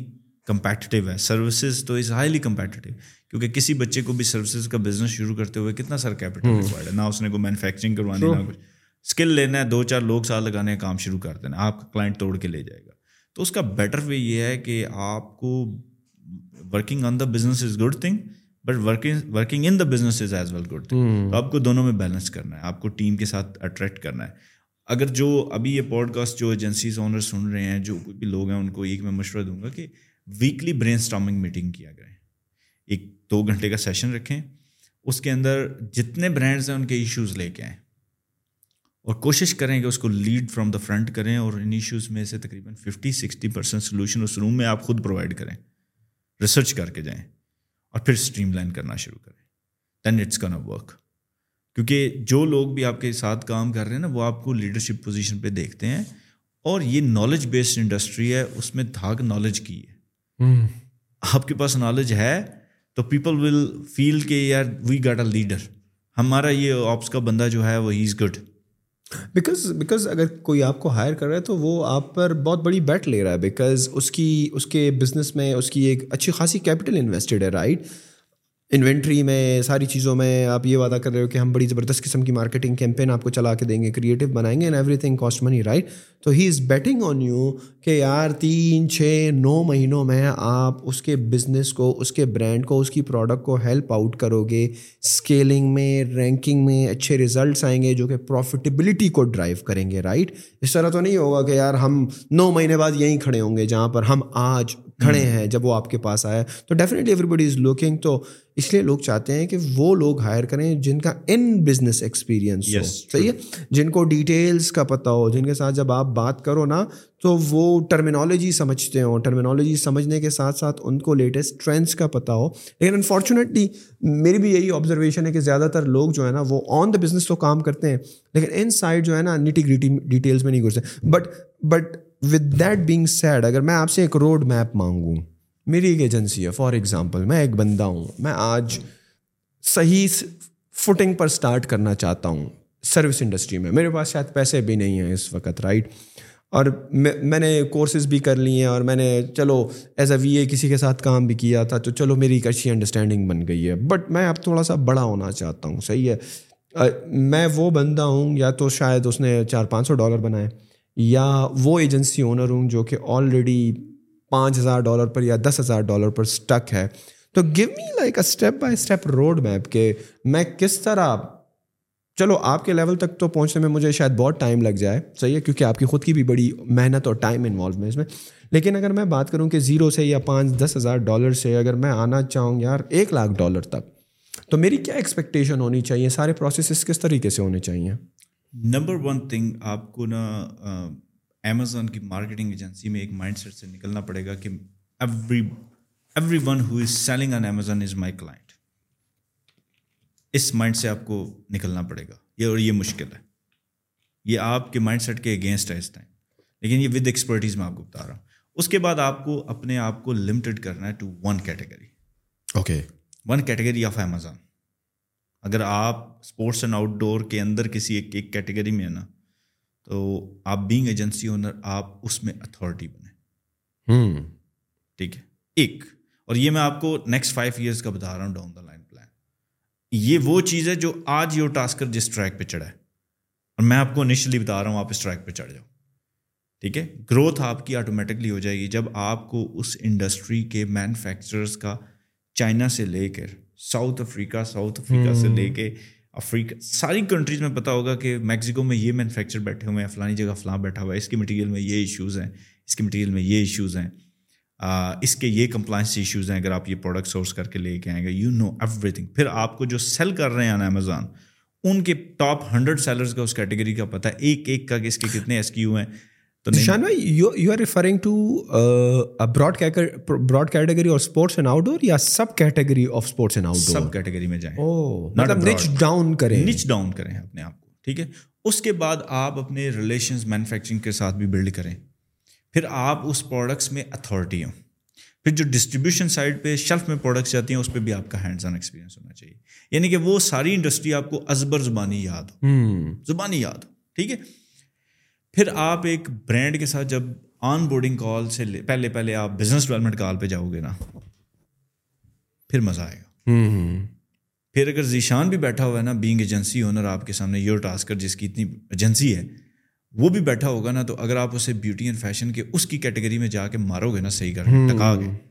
کمپیٹیو ہے. سروسز تو از ہائیلی کمپیٹیو کیونکہ کسی بچے کو بھی سروسز کا بزنس شروع کرتے ہوئے کتنا سر کیپٹل ریکوائرڈ ہے؟ نہ اس نے کوئی مینوفیکچرنگ کروانی نہ کچھ۔ اسکل لینا ہے دو چار لوگ سال لگانے کا کام شروع کر دینا آپ کا کلائنٹ توڑ کے لے جائے گا۔ تو اس کا بیٹر وے یہ ہے کہ آپ کو working on the business is good thing but working working in the business is as well good تو آپ کو دونوں میں بیلنس کرنا ہے۔ آپ کو ٹیم کے ساتھ اٹریکٹ کرنا ہے۔ اگر جو ابھی یہ پوڈ کاسٹ جو ایجنسیز اونر سن رہے ہیں جو کوئی بھی لوگ ہیں ان کو ایک میں مشورہ دوں گا کہ ویکلی برین اسٹامنگ میٹنگ کیا کریں۔ ایک دو گھنٹے کا سیشن رکھیں۔ اس کے اندر جتنے برانڈس ہیں ان کے ایشوز لے کے آئیں۔ اور کوشش کریں کہ اس کو لیڈ فرام دا فرنٹ کریں اور ان ایشوز میں سے تقریباً ففٹی سکسٹی پرسینٹ سولوشن اس روم میں آپ خود پرووائڈ کریں۔ ریسرچ کر کے جائیں اور پھر اسٹریم لائن کرنا شروع کریں۔ دین اٹس کن ورک کیونکہ جو لوگ بھی آپ کے ساتھ کام کر رہے ہیں نا، وہ آپ کو لیڈرشپ پوزیشن پہ دیکھتے ہیں۔ اور یہ نالج بیسڈ انڈسٹری ہے، اس میں دھاگ نالج کی ہے۔ آپ کے پاس نالج ہے تو پیپل ول فیل کہ یار وی گیٹ اے لیڈر ہمارا یہ آپس کا بندہ جو ہے وہ ہی از گڈ بیکاز بیکاز اگر کوئی آپ کو ہائر کر رہا ہے تو وہ آپ پر بہت بڑی بیٹ لے رہا ہے بیکاز اس کی اس کے بزنس میں اس کی ایک اچھی خاصی کیپٹل انویسٹڈ ہے رائٹ انوینٹری میں، ساری چیزوں میں آپ یہ وعدہ کر رہے ہو کہ ہم بڑی زبردست قسم کی مارکیٹنگ کیمپین آپ کو چلا کے دیں گے کریٹو بنائیں گے and everything cost money right تو ہی از بیٹنگ آن یو کہ یار تین، چھ، نو مہینوں میں آپ اس کے بزنس کو، اس کے برانڈ کو، اس کی پروڈکٹ کو ہیلپ آؤٹ کرو گے اسکیلنگ میں رینکنگ میں اچھے ریزلٹس آئیں گے جو کہ پروفیٹیبلٹی کو ڈرائیو کریں گے رائٹ اس طرح تو نہیں ہوگا کہ یار ہم نو مہینے بعد یہیں کھڑے ہوں گے جہاں پر ہم آج کھڑے ہیں جب وہ آپ کے پاس آیا تو definitely everybody is looking تو اس لیے لوگ چاہتے ہیں کہ وہ لوگ ہائر کریں جن کا ان بزنس ایکسپیرینس ہو۔ صحیح ہے؟ جن کو ڈیٹیلس کا پتہ ہو جن کے ساتھ جب آپ بات کرو نا تو وہ ٹرمینالوجی سمجھتے ہوں۔ ٹرمینالوجی سمجھنے کے ساتھ ساتھ ان کو لیٹسٹ ٹرینڈس کا پتہ ہو۔ لیکن انفارچونیٹلی میری بھی یہی آبزرویشن ہے کہ زیادہ تر لوگ جو ہے نا وہ آن دا بزنس تو کام کرتے ہیں لیکن ان سائڈ جو ہے نا نیٹی گریٹی ڈیٹیلس میں نہیں گھستے۔ But but with that being said اگر میں آپ سے ایک روڈ میپ مانگوں، میری ایک ایجنسی ہے فار ایگزامپل میں ایک بندہ ہوں، میں آج صحیح فٹنگ پر اسٹارٹ کرنا چاہتا ہوں سروس انڈسٹری میں۔ میرے پاس شاید پیسے بھی نہیں ہیں اس وقت رائٹ اور میں نے کورسز بھی کر لیے ہیں اور میں نے، چلو ایز اے وی اے کسی کے ساتھ کام بھی کیا تھا تو چلو میری ایک اچھی انڈرسٹینڈنگ بن گئی ہے۔ بٹ میں اب تھوڑا سا بڑا ہونا چاہتا ہوں، صحیح ہے؟ میں وہ بندہ ہوں، یا تو شاید اس نے چار پانچ سو ڈالر بنائے۔ یا وہ ایجنسی اونر ہوں جو کہ آلریڈی پانچ ہزار ڈالر پر یا دس ہزار ڈالر پر اسٹک ہے۔ تو give me like a step by step road map کہ میں کس طرح چلو آپ کے لیول تک تو پہنچنے میں مجھے شاید بہت ٹائم لگ جائے۔ صحیح ہے، کیونکہ آپ کی خود کی بھی بڑی محنت اور ٹائم انوالو ہے اس میں۔ لیکن اگر میں بات کروں کہ زیرو سے یا پانچ دس ہزار ڈالر سے اگر میں آنا چاہوں یار ایک لاکھ ڈالر تک، تو میری کیا ایکسپیکٹیشن ہونی چاہیے؟ سارے پروسیسز کس طریقے سے ہونے چاہیے؟ نمبر ون تھنگ آپ کو نا امیزون کی مارکیٹنگ ایجنسی میں ایک مائنڈ سیٹ سے نکلنا پڑے گا کہ every every one who is selling an Amazon is my client us mind سے آپ کو نکلنا پڑے گا یہ اور یہ مشکل ہے یہ آپ کے مائنڈ سیٹ کے اگینسٹ ہے اس ٹائم لیکن یہ ود ایکسپرٹیز میں آپ کو بتا رہا ہوں اس کے بعد آپ کو اپنے آپ کو لمیٹڈ کرنا ہے to one category okay one category of Amazon اگر آپ اسپورٹس اینڈ آؤٹ ڈور کے اندر کسی ایک ایک کیٹیگری میں ہے نا تو آپ بینگ ایجنسی اونر آپ اس میں اتھارٹی بنیں۔ ٹھیک ہے؟ ایک۔ اور یہ میں آپ کو نیکسٹ فائیو ایئرس کا بتا رہا ہوں ڈاؤن دا لائن پلان یہ وہ چیز ہے جو آج یور ٹاسکر جس ٹریک پہ چڑھا ہے۔ اور میں آپ کو انیشلی بتا رہا ہوں آپ اس ٹریک پہ چڑھ جاؤ۔ ٹھیک ہے؟ گروتھ آپ کی آٹومیٹکلی ہو جائے گی جب آپ کو اس انڈسٹری کے مینوفیکچررس کا چائنا سے لے کر ساؤتھ افریقہ ساؤتھ افریقہ سے لے کے افریقہ ساری کنٹریز میں پتہ ہوگا کہ میکسیکو میں یہ مینوفیکچر بیٹھے ہوئے ہیں فلانی جگہ فلاں بیٹھا ہوا ہے اس کے مٹیریل میں یہ ایشوز ہیں اس کے مٹیریل میں یہ ایشوز ہیں اس کے یہ کمپلائنس ایشوز ہیں اگر آپ یہ پروڈکٹ سورس کر کے لے کے آئیں گے یو نو ایوری تھنگ پھر آپ کو جو سیل کر رہے ہیں نا امیزون ان کے ٹاپ ہنڈریڈ سیلرز کا اس کیٹیگری کا پتہ ہے ایک ایک کا کہ اس کے کتنے ایس کیو ہیں۔ نشان بھائی you are referring to broad broad category اور اسپورٹس اینڈ آؤٹ ڈور یا sub category of sports and outdoor sub category میں جائیں. مطلب نچ ڈاؤن کریں. نچ ڈاؤن کریں اپنے آپ کو. ٹھیک ہے؟ اس کے بعد آپ اپنے ریلیشنز مینوفیکچرنگ کے ساتھ بھی بلڈ کریں. پھر آپ اس پروڈکٹس میں اتھارٹی ہوں. پھر جو ڈسٹریبیوشن سائڈ پہ شیلف میں پروڈکٹس جاتی ہیں اس پہ بھی آپ کا ہینڈز آن ایکسپیرینس ہونا چاہیے. یعنی کہ وہ ساری انڈسٹری آپ کو ازبر زبانی یاد ہو. زبانی یاد ہو. ٹھیک ہے؟ پھر آپ ایک برانڈ کے ساتھ جب آن بورڈنگ کال سے پہلے پہلے آپ بزنس ڈیولپمنٹ کال پہ جاؤ گے نا پھر مزہ آئے گا۔ پھر اگر ذیشان بھی بیٹھا ہوا ہے نا بینگ ایجنسی اونر آپ کے سامنے یور ٹاسکر جس کی اتنی ایجنسی ہے وہ بھی بیٹھا ہوگا نا تو اگر آپ اسے بیوٹی اینڈ فیشن کے اس کی کیٹیگری میں جا کے مارو گے نا صحیح کر ٹکا گے۔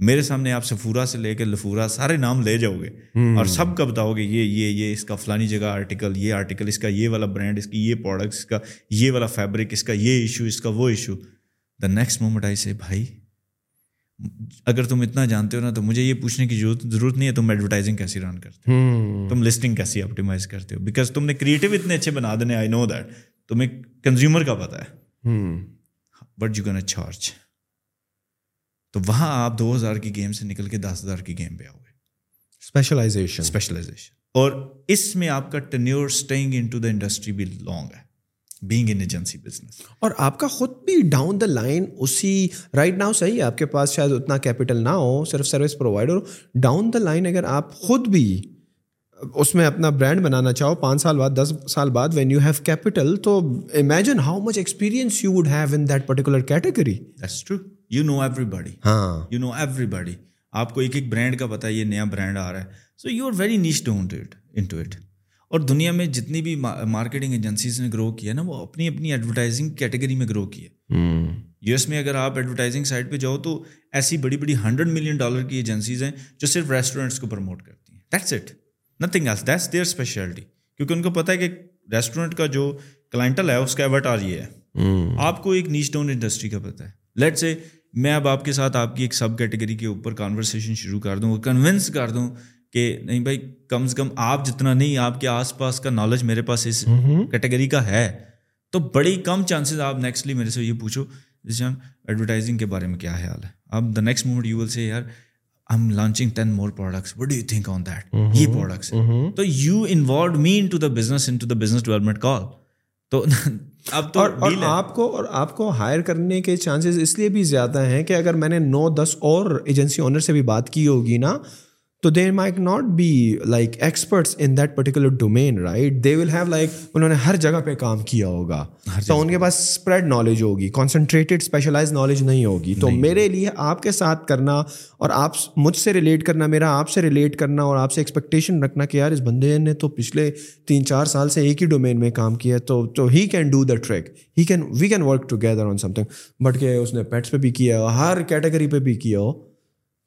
میرے سامنے آپ سفورا سے لے کے لفورا سارے نام لے جاؤ گے اور سب کا بتاؤ گے یہ یہ یہ اس کا فلانی جگہ آرٹیکل یہ آرٹیکل اس کا یہ والا برانڈ اس کی یہ پروڈکٹس اس کا یہ والا فیبرک اس کا یہ ایشو اس کا وہ issue the next moment I say بھائی اگر تم اتنا جانتے ہو نا تو مجھے یہ پوچھنے کی ضرورت نہیں ہے تم ایڈورٹائزنگ کیسی رن کرتے ہو۔ تم لسٹنگ کیسی آپٹیمائز کرتے ہو۔ بیکاز تم نے کریٹو اتنے اچھے بنا دینے آئی نو دیٹ تمہیں کنزیومر کا پتا ہے۔ بٹ یو کین چارج تو وہاں آپ دو ہزار کی گیم سے نکل کے دس ہزار کی گیم پہ آؤ گے۔ اسپیشلائزیشن اسپیشلائزیشن اور اس میں آپ کا tenure staying into the industry بھی لانگ ہے بینگ ان ایجنسی بزنس اور آپ کا خود بھی ڈاؤن دا لائن اسی رائٹ ناؤ صحیح ہے آپ کے پاس شاید اتنا کیپٹل نہ ہو صرف سروس پرووائڈر ہو۔ ڈاؤن دا لائن اگر آپ خود بھی اس میں اپنا برانڈ بنانا چاہو پانچ سال بعد دس سال بعد وین یو ہیو کیپٹل تو imagine how much experience you would have in that particular category true you know everybody ہاں۔ یو نو ایوری بڈی آپ کو ایک ایک برانڈ کا پتا ہے یہ نیا برانڈ آ رہا ہے۔ So you are very niche to it into it اور دنیا میں جتنی بھی مارکیٹنگ ایجنسیز نے گرو کیا نا وہ اپنی اپنی ایڈورٹائزنگ کیٹیگری میں گرو کیا یو ایس میں اگر آپ ایڈورٹائزنگ سائٹ پہ جاؤ تو ایسی بڑی بڑی ہنڈریڈ ملین ڈالر کی ایجنسیز ہیں جو صرف ریسٹورینٹس کو پروموٹ کرتی ہیں۔ That's it nothing else that's their speciality کیونکہ ان کو پتا ہے کہ ریسٹورینٹ کا جو کلائنٹل ہے اس کا ایورٹ آ یہ ہے۔ آپ کو ایک نیچ ڈاؤن انڈسٹری کا پتا ہے۔ لیٹ سے میں اب آپ کے ساتھ آپ کی ایک سب کیٹیگری کے اوپر کانورسیشن شروع کر دوں کنونس کر دوں کہ نہیں بھائی کم از کم آپ جتنا نہیں آپ کے آس پاس کا نالج میرے پاس اس کیٹیگری کا ہے۔ تو بڑی کم چانسز آپ نیکسٹلی میرے سے یہ پوچھو جیسے ہم ایڈورٹائزنگ کے بارے میں کیا خیال ہے؟ اب the next moment you will say یار ہم launching ten more products what do you think on that یہ پروڈکٹس تو you involved me into the business into the business development call تو *laughs* اب تو اور آپ کو اور آپ کو ہائر کرنے کے چانسز اس لیے بھی زیادہ ہیں کہ اگر میں نے نو دس اور ایجنسی اونر سے بھی بات کی ہوگی نا تو there might not be like experts in that particular domain right they will have like انہوں نے ہر جگہ پہ کام کیا ہوگا۔ تو ان کے پاس اسپریڈ نالج ہوگی کانسنٹریٹیڈ اسپیشلائز نالج نہیں ہوگی۔ تو میرے لیے آپ کے ساتھ کرنا اور آپ مجھ سے ریلیٹ کرنا میرا آپ سے ریلیٹ کرنا اور آپ سے ایکسپیکٹیشن رکھنا کہ یار اس بندے نے تو پچھلے تین چار سال سے ایک ہی ڈومین میں کام کیا ہے تو تو he can do the track he can we can work together on something but کہ اس نے پیٹس پہ بھی کیا ہر کیٹیگری پہ بھی کیا ہو۔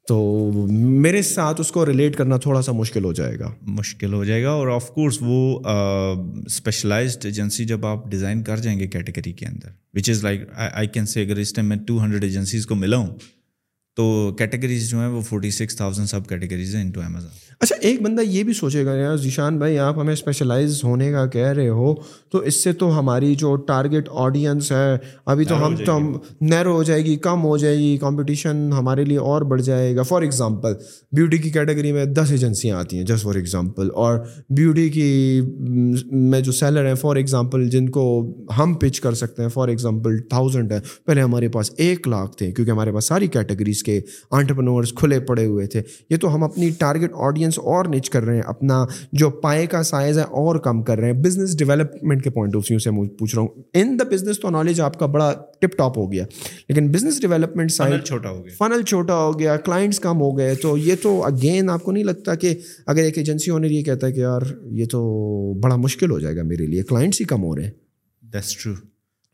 تو میرے ساتھ اس کو ریلیٹ کرنا تھوڑا سا مشکل ہو جائے گا۔ مشکل ہو جائے گا اور آف کورس وہ اسپیشلائزڈ ایجنسی جب آپ ڈیزائن کر جائیں گے کیٹیگری کے اندر وچ is like I can say اگر اس ٹائم میں ٹو ہنڈریڈ ایجنسیز کو ملا ہوں تو کیٹیگریز جو ہیں وہ forty six thousand sub categories ہیں انٹو امیزون اچھا ایک بندہ یہ بھی سوچے گا یار ذیشان بھائی آپ ہمیں اسپیشلائز ہونے کا کہہ رہے ہو تو اس سے تو ہماری جو ٹارگیٹ آڈینس ہے ابھی تو ہم تو ہم نیرو ہو جائے گی کم ہو جائے گی کمپٹیشن ہمارے لیے اور بڑھ جائے گا۔ فار ایگزامپل بیوٹی کی کیٹیگری میں دس ایجنسیاں آتی ہیں جسٹ فار ایگزامپل اور بیوٹی کی میں جو سیلر ہیں فار ایگزامپل جن کو ہم پچ کر سکتے ہیں فار ایگزامپل تھاؤزنڈ ہے پہلے ہمارے پاس ایک لاکھ تھے کیونکہ ہمارے پاس ساری کیٹیگریز کے آنٹرپرنورس کھلے پڑے ہوئے تھے۔ یہ تو ہم اپنی ٹارگیٹ آڈینس اور نیچ کر رہے ہیں اپنا جو پائے کا سائز ہے اور کم کر رہے ہیں۔ بزنس ڈیولپمنٹ کے پوائنٹ آف ویو سے پوچھ رہا ہوں۔ ان دا بزنس تو نالج آپ کا بڑا ٹپ ٹاپ ہو گیا لیکن بزنس ڈیولپمنٹ سائڈ چھوٹا ہو گیا۔ فنل چھوٹا ہو گیا کلائنٹس کم ہو گئے۔ تو یہ تو اگین آپ کو نہیں لگتا کہ اگر ایک ایجنسی اونر یہ کہتا ہے کہ یار یہ تو بڑا مشکل ہو جائے گا میرے لیے کلائنٹس ہی کم ہو رہے ہیں۔ دیٹس ٹرو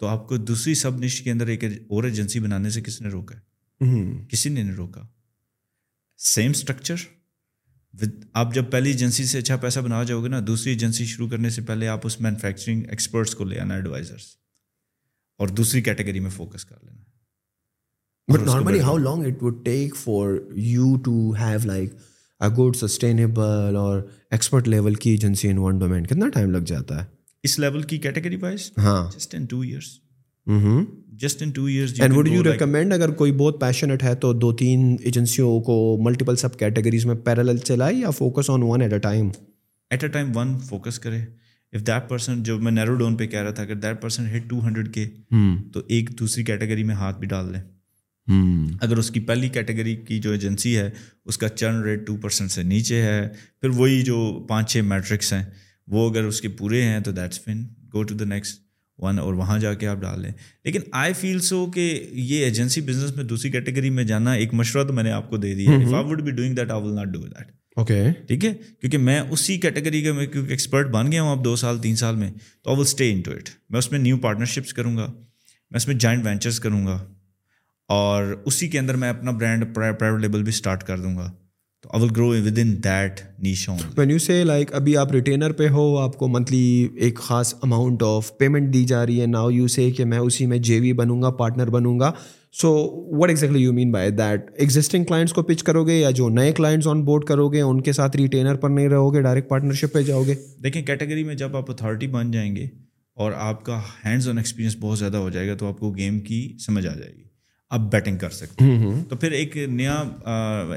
تو آپ کو دوسری سب نش کے اندر ایک اور ایجنسی بنانے سے کس نے روکا ہے؟ کسی نے نہیں روکا۔ سیم اسٹرکچر آپ جب پہلی ایجنسی سے اچھا پیسہ بنا جاؤ گے نا دوسری ایجنسی شروع کرنے سے پہلے آپ اس مینوفیکچرنگ ایکسپرٹس کو لے آنا ایڈوائزرس اور دوسری کیٹیگری میں فوکس کر لینا۔ But normally how long it would take for you to have like a good sustainable اور ایکسپرٹ لیول کی ایجنسی ان ون ڈومین کتنا ٹائم لگ جاتا ہے؟ اس لیول کی کیٹیگری وائز ہاں۔ Just in two years just in two years and would you recommend اگر کوئی بہت پیشنٹ ہے تو دو تین ایجنسیوں کو ملٹیپل سب کیٹیگریز میں پیرل چلائے یا focus on one at a time at a time one focus کرے اف دیٹ پرسن جو میں نیرو ڈاؤن پہ کہہ رہا تھا اگر that person hit two hundred K تو ایک دوسری کیٹیگری میں ہاتھ بھی ڈال لیں اگر اس کی پہلی کیٹیگری کی جو ایجنسی ہے اس کا چرن ریٹ ٹو پرسینٹ سے نیچے ہے پھر وہی جو پانچ چھ میٹرکس ہیں وہ اگر اس کے پورے ہیں تو that's fun go to the next one اور وہاں جا کے آپ ڈال لیں۔ لیکن آئی فیل سو کہ یہ ایجنسی بزنس میں دوسری کیٹیگری میں جانا ایک مشورہ تو میں نے آپ کو دے دیا I would be doing that I will not do that okay ٹھیک ہے؟ کیونکہ میں اسی کیٹیگری کا میں کیونکہ ایکسپرٹ بن گیا ہوں اب دو سال تین سال میں تو I will stay into it میں اس میں نیو پارٹنرشپس کروں گا۔ میں اس میں جوائنٹ وینچرس کروں گا۔ اور اسی کے اندر میں اپنا برانڈ پرائیویٹ لیبل بھی اسٹارٹ کر دوں گا۔ I will grow with in that niche when you say like ابھی آپ ریٹینر پہ ہو آپ کو منتھلی ایک خاص اماؤنٹ آف پیمنٹ دی جا رہی ہے ناؤ یو سے کہ میں اسی میں جے وی بنوں گا پارٹنر بنوں گا so what exactly you mean by that existing clients کو پچ کرو گے یا جو نئے کلائنٹس آن بورڈ کرو گے ان کے ساتھ ریٹینر پر نہیں رہو گے ڈائریکٹ پارٹنرشپ پہ جاؤ گے دیکھیں کیٹیگری میں جب آپ اتھارٹی بن جائیں گے اور آپ کا ہینڈز آن ایکسپیرینس بہت زیادہ ہو جائے گا تو آپ کو گیم کی سمجھ آ جائے گی آپ بیٹنگ کر سکتے ہیں۔ تو پھر ایک نیا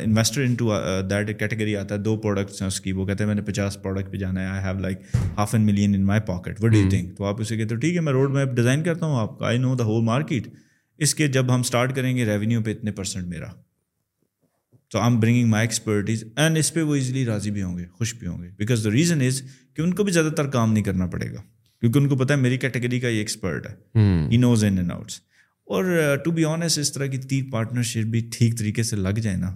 انویسٹر انٹو دیٹ کیٹیگری آتا ہے۔ دو پروڈکٹس ہیں اس کی۔ وہ کہتے ہیں میں نے پچاس پروڈکٹ پہ جانا ہے۔ I have like half an million in my pocket what you think تو آپ اسے کہتے ہو ٹھیک ہے میں روڈ میپ ڈیزائن کرتا ہوں۔ آپ کا آئی نو دا ہول مارکیٹ اس کے جب ہم اسٹارٹ کریں گے ریونیو پہ اتنے پرسینٹ میرا۔ تو I am bringing my expertise and اس پہ وہ ایزیلی راضی بھی ہوں گے خوش بھی ہوں گے۔ بیکاز دا ریزن از کہ ان کو بھی زیادہ تر کام نہیں کرنا پڑے گا۔ کیونکہ ان کو پتا ہے میری کیٹیگری کا یہ ایکسپرٹ ہے۔ He knows in and outs اور ٹو بی آنیسٹ اس طرح کی تین پارٹنرشپ بھی ٹھیک طریقے سے لگ جائے نا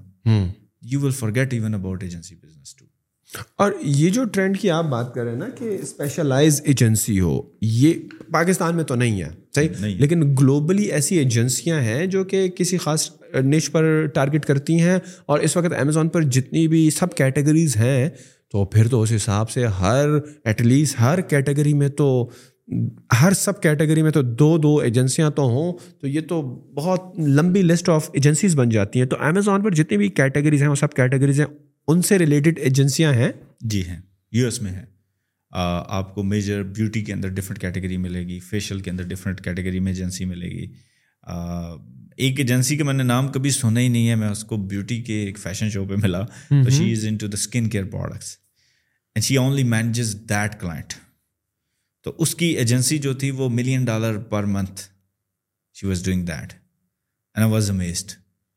you will forget even about agency business too اور یہ جو ٹرینڈ کی آپ بات کر رہے ہیں نا کہ اسپیشلائز ایجنسی ہو یہ پاکستان میں تو نہیں ہے صحیح؟ لیکن گلوبلی ایسی ایجنسیاں ہیں جو کہ کسی خاص نش پر ٹارگیٹ کرتی ہیں اور اس وقت امیزون پر جتنی بھی سب کیٹیگریز ہیں تو پھر تو اس حساب سے ہر ایٹ لیسٹ ہر کیٹیگری میں تو ہر سب کیٹیگری میں تو دو دو ایجنسیاں تو ہوں تو یہ تو بہت لمبی لسٹ آف ایجنسیز بن جاتی ہیں۔ تو امیزون پر جتنی بھی کیٹیگریز ہیں وہ سب کیٹیگریز ہیں۔ ان سے ریلیٹڈ ایجنسیاں ہیں۔ جی ہیں یو ایس میں ہے آپ کو میجر بیوٹی کے اندر ڈفرینٹ کیٹیگری ملے گی فیشیل کے اندر ڈفرینٹ کیٹیگری میں ایجنسی ملے گی۔ ایک ایجنسی کا میں نے نام کبھی سنا ہی نہیں ہے میں اس کو بیوٹی کے ایک فیشن شو پہ ملا۔ تو she is into the skin care products and she only manages that client تو اس کی ایجنسی جو تھی وہ million dollar per month she was doing that and I was amazed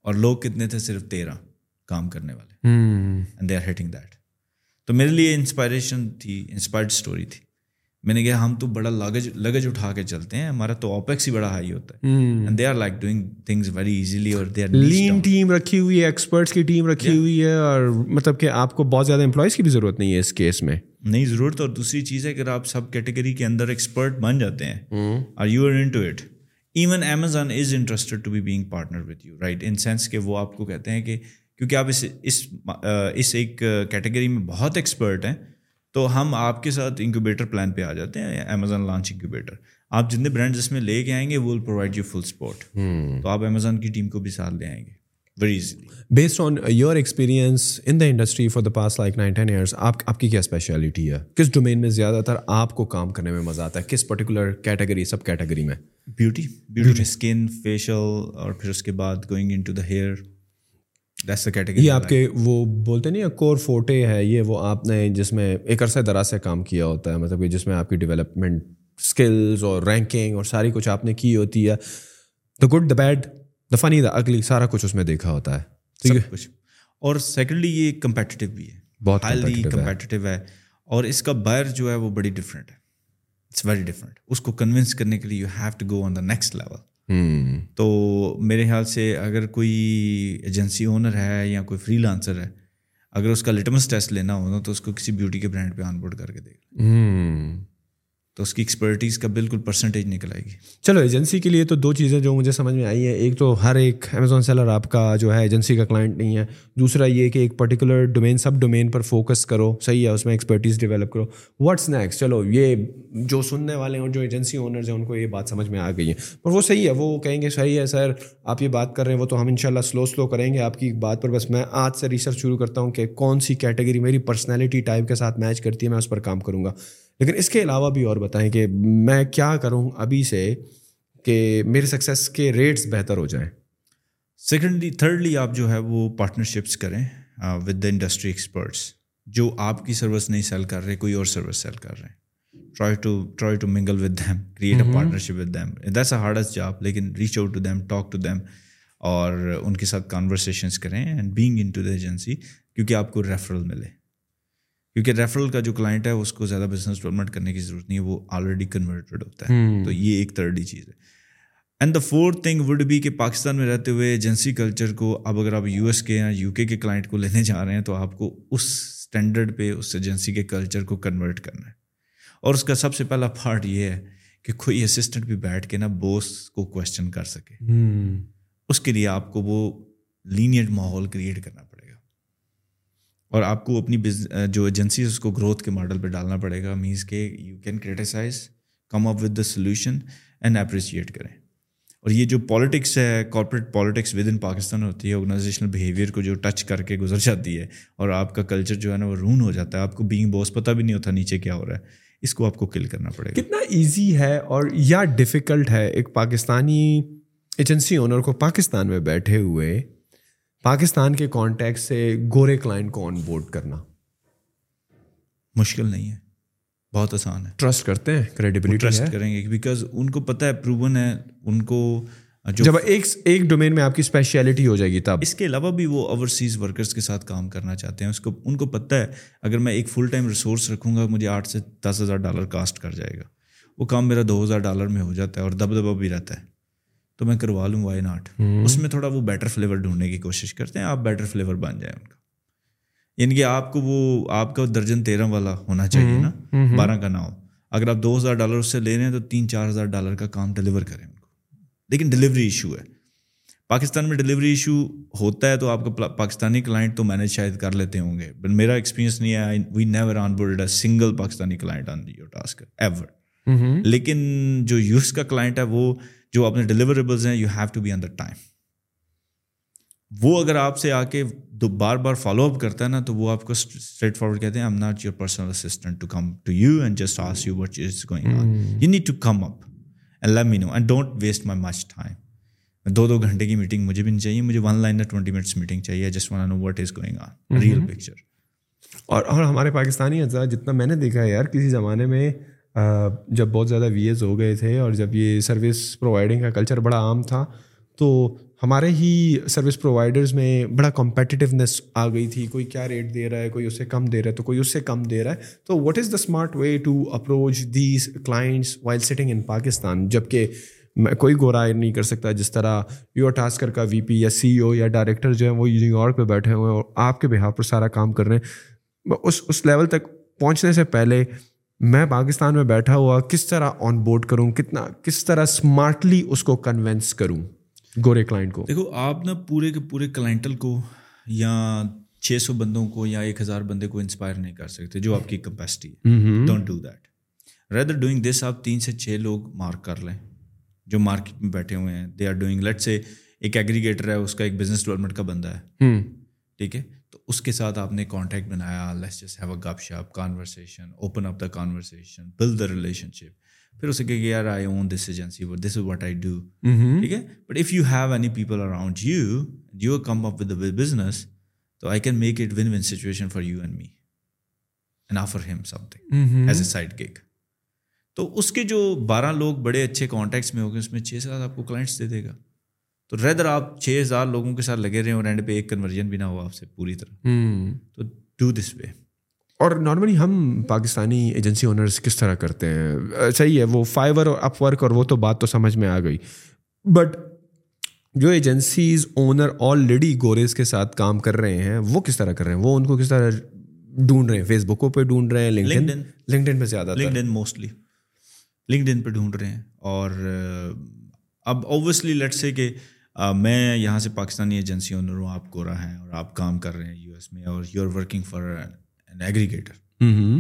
اور لوگ کتنے تھے؟ صرف تیرہ کام کرنے والے. And they are hitting that تو میرے لیے انسپائریشن تھی انسپائرڈ اسٹوری تھی. میں نے کہا ہم تو بڑا لگج لگج اٹھا کے چلتے ہیں ہمارا تو اوپیکس ہی بڑا ہائی ہوتا ہے۔ And they are like doing things very easily اور دے آر لین ٹیم رکھی ہوئی ہے ایکسپرٹس کی ٹیم رکھی ہوئی ہے اور مطلب کہ آپ کو بہت زیادہ امپلائز کی بھی ضرورت نہیں ہے اس کیس میں۔ نہیں ضرورت اور دوسری چیز ہے کہ آپ سب کیٹیگری کے اندر ایکسپرٹ بن جاتے ہیں اور you are into it even Amazon is interested to be being partner with you right in sense کہ وہ آپ کو کہتے ہیں کہ کیونکہ آپ اس اس اس ایک کیٹیگری میں بہت ایکسپرٹ ہیں تو ہم آپ کے ساتھ انکوبیٹر پلان پہ آ جاتے ہیں امیزون لانچ انکوبیٹر آپ جتنے برانڈ اس میں لے کے آئیں گے وہ will provide you full support تو آپ امیزون کی ٹیم کو بھی ساتھ لے آئیں گے۔ Very easily based on your experience in the industry for the past like nine ten years آپ آپ کی کیا اسپیشلٹی ہے؟ کس ڈومین میں زیادہ تر آپ کو کام کرنے میں مزہ آتا ہے؟ کس پرٹیکولر کیٹیگری سب کیٹیگری میں؟ بیوٹی بیوٹی اسکن فیشیل اور پھر اس کے بعد going in to the hair یہ آپ کے وہ بولتے نہیں کور فوٹے ہے یہ وہ آپ نے جس میں ایک عرصہ دراز سے کام کیا ہوتا ہے مطلب کہ جس میں آپ کی ڈیولپمنٹ اسکلز اور رینکنگ اور ساری کچھ آپ نے کی ہوتی ہے۔ دا گڈ دا بیڈ دا فنی دا اگلی سارا کچھ اس میں دیکھا ہوتا ہے۔ تو یہ کچھ۔ اور سیکنڈلی یہ کمپیٹیو بھی ہے۔ بہت ہائیلی کمپیٹیو ہے۔ اور اس کا بائر جو ہے وہ بڑی ڈفرینٹ ہے۔ اٹس ویری ڈفرینٹ اس کو کنونس کرنے کے لیے you have to go on the next level تو میرے خیال سے اگر کوئی ایجنسی اونر ہے یا کوئی فری لانسر ہے اگر اس کا لٹمس ٹیسٹ لینا ہو تو اس کو کسی بیوٹی کے برانڈ پہ آن بورڈ کر کے دے گا تو اس کی ایکسپرٹیز کا بالکل پرسنٹیج نکل آئے گی۔ چلو ایجنسی کے لیے تو دو چیزیں جو مجھے سمجھ میں آئی ہیں۔ ایک تو ہر ایک امیزون سیلر آپ کا جو ہے ایجنسی کا کلائنٹ نہیں ہے۔ دوسرا یہ کہ ایک پرٹیکولر ڈومین سب ڈومین پر فوکس کرو۔ صحیح ہے، اس میں ایکسپرٹیز ڈیولپ کرو۔ واٹس نیکسٹ چلو، یہ جو سننے والے ہیں اور جو ایجنسی اونرز ہیں، ان کو یہ بات سمجھ میں آ گئی ہے۔ پر وہ صحیح ہے، وہ کہیں گے صحیح ہے، سر، آپ یہ بات کر رہے ہیں، وہ تو ہم ان شاء اللہ سلو سلو کریں گے۔ آپ کی بات پر بس میں آج سے ریسرچ شروع کرتا ہوں کہ کون سی کیٹیگری میری پرسنالٹی ٹائپ کے ساتھ میچ کرتی ہے، میں اس پر کام کروں گا۔ لیکن اس کے علاوہ بھی اور بتائیں کہ میں کیا کروں ابھی سے کہ میرے سکسیس کے ریٹس بہتر ہو جائیں۔ سیکنڈلی تھرڈلی آپ جو ہے وہ پارٹنرشپس کریں ود دا انڈسٹری ایکسپرٹس جو آپ کی سروس نہیں سیل کر رہے کوئی اور سروس سیل کر رہے ہیں۔ Try to try to mingle with them create a partnership with them that's a hardest job لیکن reach out to them talk to them اور ان کے ساتھ کانورسیشنس کریں and being into the agency کیونکہ آپ کو ریفرل ملے۔ کیونکہ ریفرل کا جو کلائنٹ ہے اس کو زیادہ بزنس ڈیولپمنٹ کرنے کی ضرورت نہیں ہے وہ آلریڈی کنورٹیڈ ہوتا ہے۔ تو یہ ایک تھرڈ چیز ہے۔ And the fourth thing would بھی کہ پاکستان میں رہتے ہوئے ایجنسی کلچر کو اب اگر آپ یو ایس کے یا یو کے کے کلائنٹ کو لینے جا رہے ہیں تو آپ کو اس اسٹینڈرڈ پہ اس ایجنسی کے کلچر کو کنورٹ کرنا ہے۔ اور اس کا سب سے پہلا پارٹ یہ ہے کہ کوئی اسسٹنٹ بھی بیٹھ کے نا بوس کو کوشچن کر سکے۔ اس کے لیے آپ کو وہ لینیٹ ماحول کریٹ کرنا اور آپ کو اپنی جو ایجنسی ہے اس کو گروتھ کے ماڈل پہ ڈالنا پڑے گا مینس کہ you can criticize come up with the solution and appreciate کریں۔ اور یہ جو پالیٹکس ہے corporate politics with in Pakistan ہوتی ہے آرگنائزیشنل بیہیویئر کو جو ٹچ کر کے گزر جاتی ہے، اور آپ کا کلچر جو ہے نا وہ رون ہو جاتا ہے۔ آپ کو بینگ باس پتہ بھی نہیں ہوتا نیچے کیا ہو رہا ہے۔ اس کو آپ کو کل کرنا پڑے گا۔ کتنا ایزی ہے اور یا ڈیفیکلٹ ہے ایک پاکستانی ایجنسی اونر کو پاکستان میں بیٹھے ہوئے پاکستان کے کانٹیکٹ سے گورے کلائنٹ کو آن بورڈ کرنا۔ مشکل نہیں ہے۔ بہت آسان ہے۔ ٹرسٹ کرتے ہیں کریڈیبلٹی ٹرسٹ کریں گے بیکاز ان کو پتہ ہے پروون ہے۔ ان کو جو جب ایک ایک ڈومین میں آپ کی اسپیشلٹی ہو جائے گی تب۔ اس کے علاوہ بھی وہ اوورسیز ورکرس کے ساتھ کام کرنا چاہتے ہیں۔ اس کو ان کو پتہ ہے اگر میں ایک فل ٹائم ریسورس رکھوں گا مجھے آٹھ سے دس ہزار ڈالر کاسٹ کر جائے گا۔ وہ کام میرا دو ہزار ڈالر میں ہو جاتا ہے اور دب دبا بھی رہتا ہے۔ تو میں کروا لوں وائی ناٹ۔ اس میں تھوڑا وہ بیٹر فلیور ڈھونڈنے کی کوشش کرتے ہیں آپ بیٹر فلیور بن جائیں ان کا۔ یعنی کہ آپ کو وہ آپ کا درجن تیرہ والا ہونا چاہیے نا بارہ کا نہ ہو اگر آپ دو ہزار ڈالر اس سے لے رہے ہیں تو تین چار ہزار ڈالر کا کام ڈلیور کریں ان کو۔ لیکن ڈلیوری ایشو ہے۔ پاکستان میں ڈلیوری ایشو ہوتا ہے تو آپ کا پاکستانی کلائنٹ تو مینیج شاید کر لیتے ہوں گے۔ بٹ میرا ایکسپیرینس نہیں ہے we never onboard a single Pakistani client on your task ever لیکن جو یوز کا کلائنٹ ہے وہ جو اپنے ڈلیوریبلز ہیں you have to be on the time وہ اگر آپ سے آ کے دو بار بار فالو اپ کرتا ہے نا تو وہ آپ کو اسٹریٹ فارورڈ کہتے ہیں am not your personal assistant to come to you and just ask you what is going on you need to come up and let me know and don't waste my much time دو دو گھنٹے کی meeting مجھے بھی نہیں چاہیے مجھے one line twenty minutes meeting چاہیے just one know what is going on real picture اور اور ہمارے پاکستانی اجزاء جتنا میں نے دیکھا ہے یار کسی زمانے میں جب بہت زیادہ وی ایز ہو گئے تھے اور جب یہ سروس پرووائڈنگ کا کلچر بڑا عام تھا، تو ہمارے ہی سروس پرووائڈرز میں بڑا کمپیٹیونیس آ گئی تھی۔ کوئی کیا ریٹ دے رہا ہے، کوئی اس سے کم دے رہا ہے، تو کوئی اس سے کم دے رہا ہے۔ تو what is the smart way to approach these clients while sitting in Pakistan جبکہ کوئی گورا نہیں کر سکتا۔ جس طرح یو ٹاسکر کا وی پی یا سی او یا ڈائریکٹر جو ہیں، وہ نیو یارک پہ بیٹھے ہوئے ہیں اور آپ کے بہاف پر سارا کام کر رہے ہیں۔ اس اس لیول تک پہنچنے سے پہلے میں پاکستان میں بیٹھا ہوا کس طرح آن بورڈ کروں کتنا کس طرح اسمارٹلی اس کو کنوینس کروں گورے کلائنٹ کو؟ دیکھو آپ نا پورے کے پورے کلائنٹل کو یا چھ سو بندوں کو یا ایک ہزار بندے کو انسپائر نہیں کر سکتے جو آپ کی کیپیسٹی ہے۔ Don't do that rather doing this آپ تین سے چھ لوگ مارک کر لیں جو مارکیٹ میں بیٹھے ہوئے ہیں۔ دے آر ڈوئنگ لیٹ سے ایک ایگریگیٹر ہے اس کا ایک بزنس ڈیولپمنٹ کا بندہ ہے۔ ٹھیک ہے؟ تو اس کے ساتھ آپ نے کانٹیکٹ بنایا. لیٹس جسٹ ہیو اے گپ شپ conversation open up the conversation build the relationship پھر اسے کہ یار I own this agency this is what I do ٹھیک ہے؟ But if you have any people around you you come up with business تو I can make it one one situation for you and me and offer him something as a side kick تو اس کے جو بارہ لوگ بڑے اچھے contacts میں ہو گئے اس میں چھ سات آپ کو کلائنٹس دے دے گا۔ تو ریدر آپ چھ ہزار لوگوں کے ساتھ لگے رہے اور اینڈ پہ ایک کنورژن بھی نہ ہو آپ سے پوری طرح۔ تو ڈو دس وے اور نارملی ہم پاکستانی ایجنسی اونرس کس طرح کرتے ہیں؟ صحیح ہے وہ فائبر اور اپ ورک اور وہ تو بات تو سمجھ میں آ گئی۔ بٹ جو ایجنسیز اونر آلریڈی گوریز کے ساتھ کام کر رہے ہیں وہ کس طرح کر رہے ہیں؟ وہ ان کو کس طرح ڈھونڈ رہے ہیں؟ فیس بکوں پہ ڈھونڈ رہے ہیں لنکڈ لنکڈ پہ زیادہ LinkedIn mostly LinkedIn پہ ڈھونڈ رہے ہیں۔ اور اب اوبیسلی لیٹ سے کہ میں یہاں سے پاکستانی ایجنسی اونر ہوں آپ کو رہا ہیں اور آپ کام کر رہے ہیں یو ایس میں اور you are working for an aggregator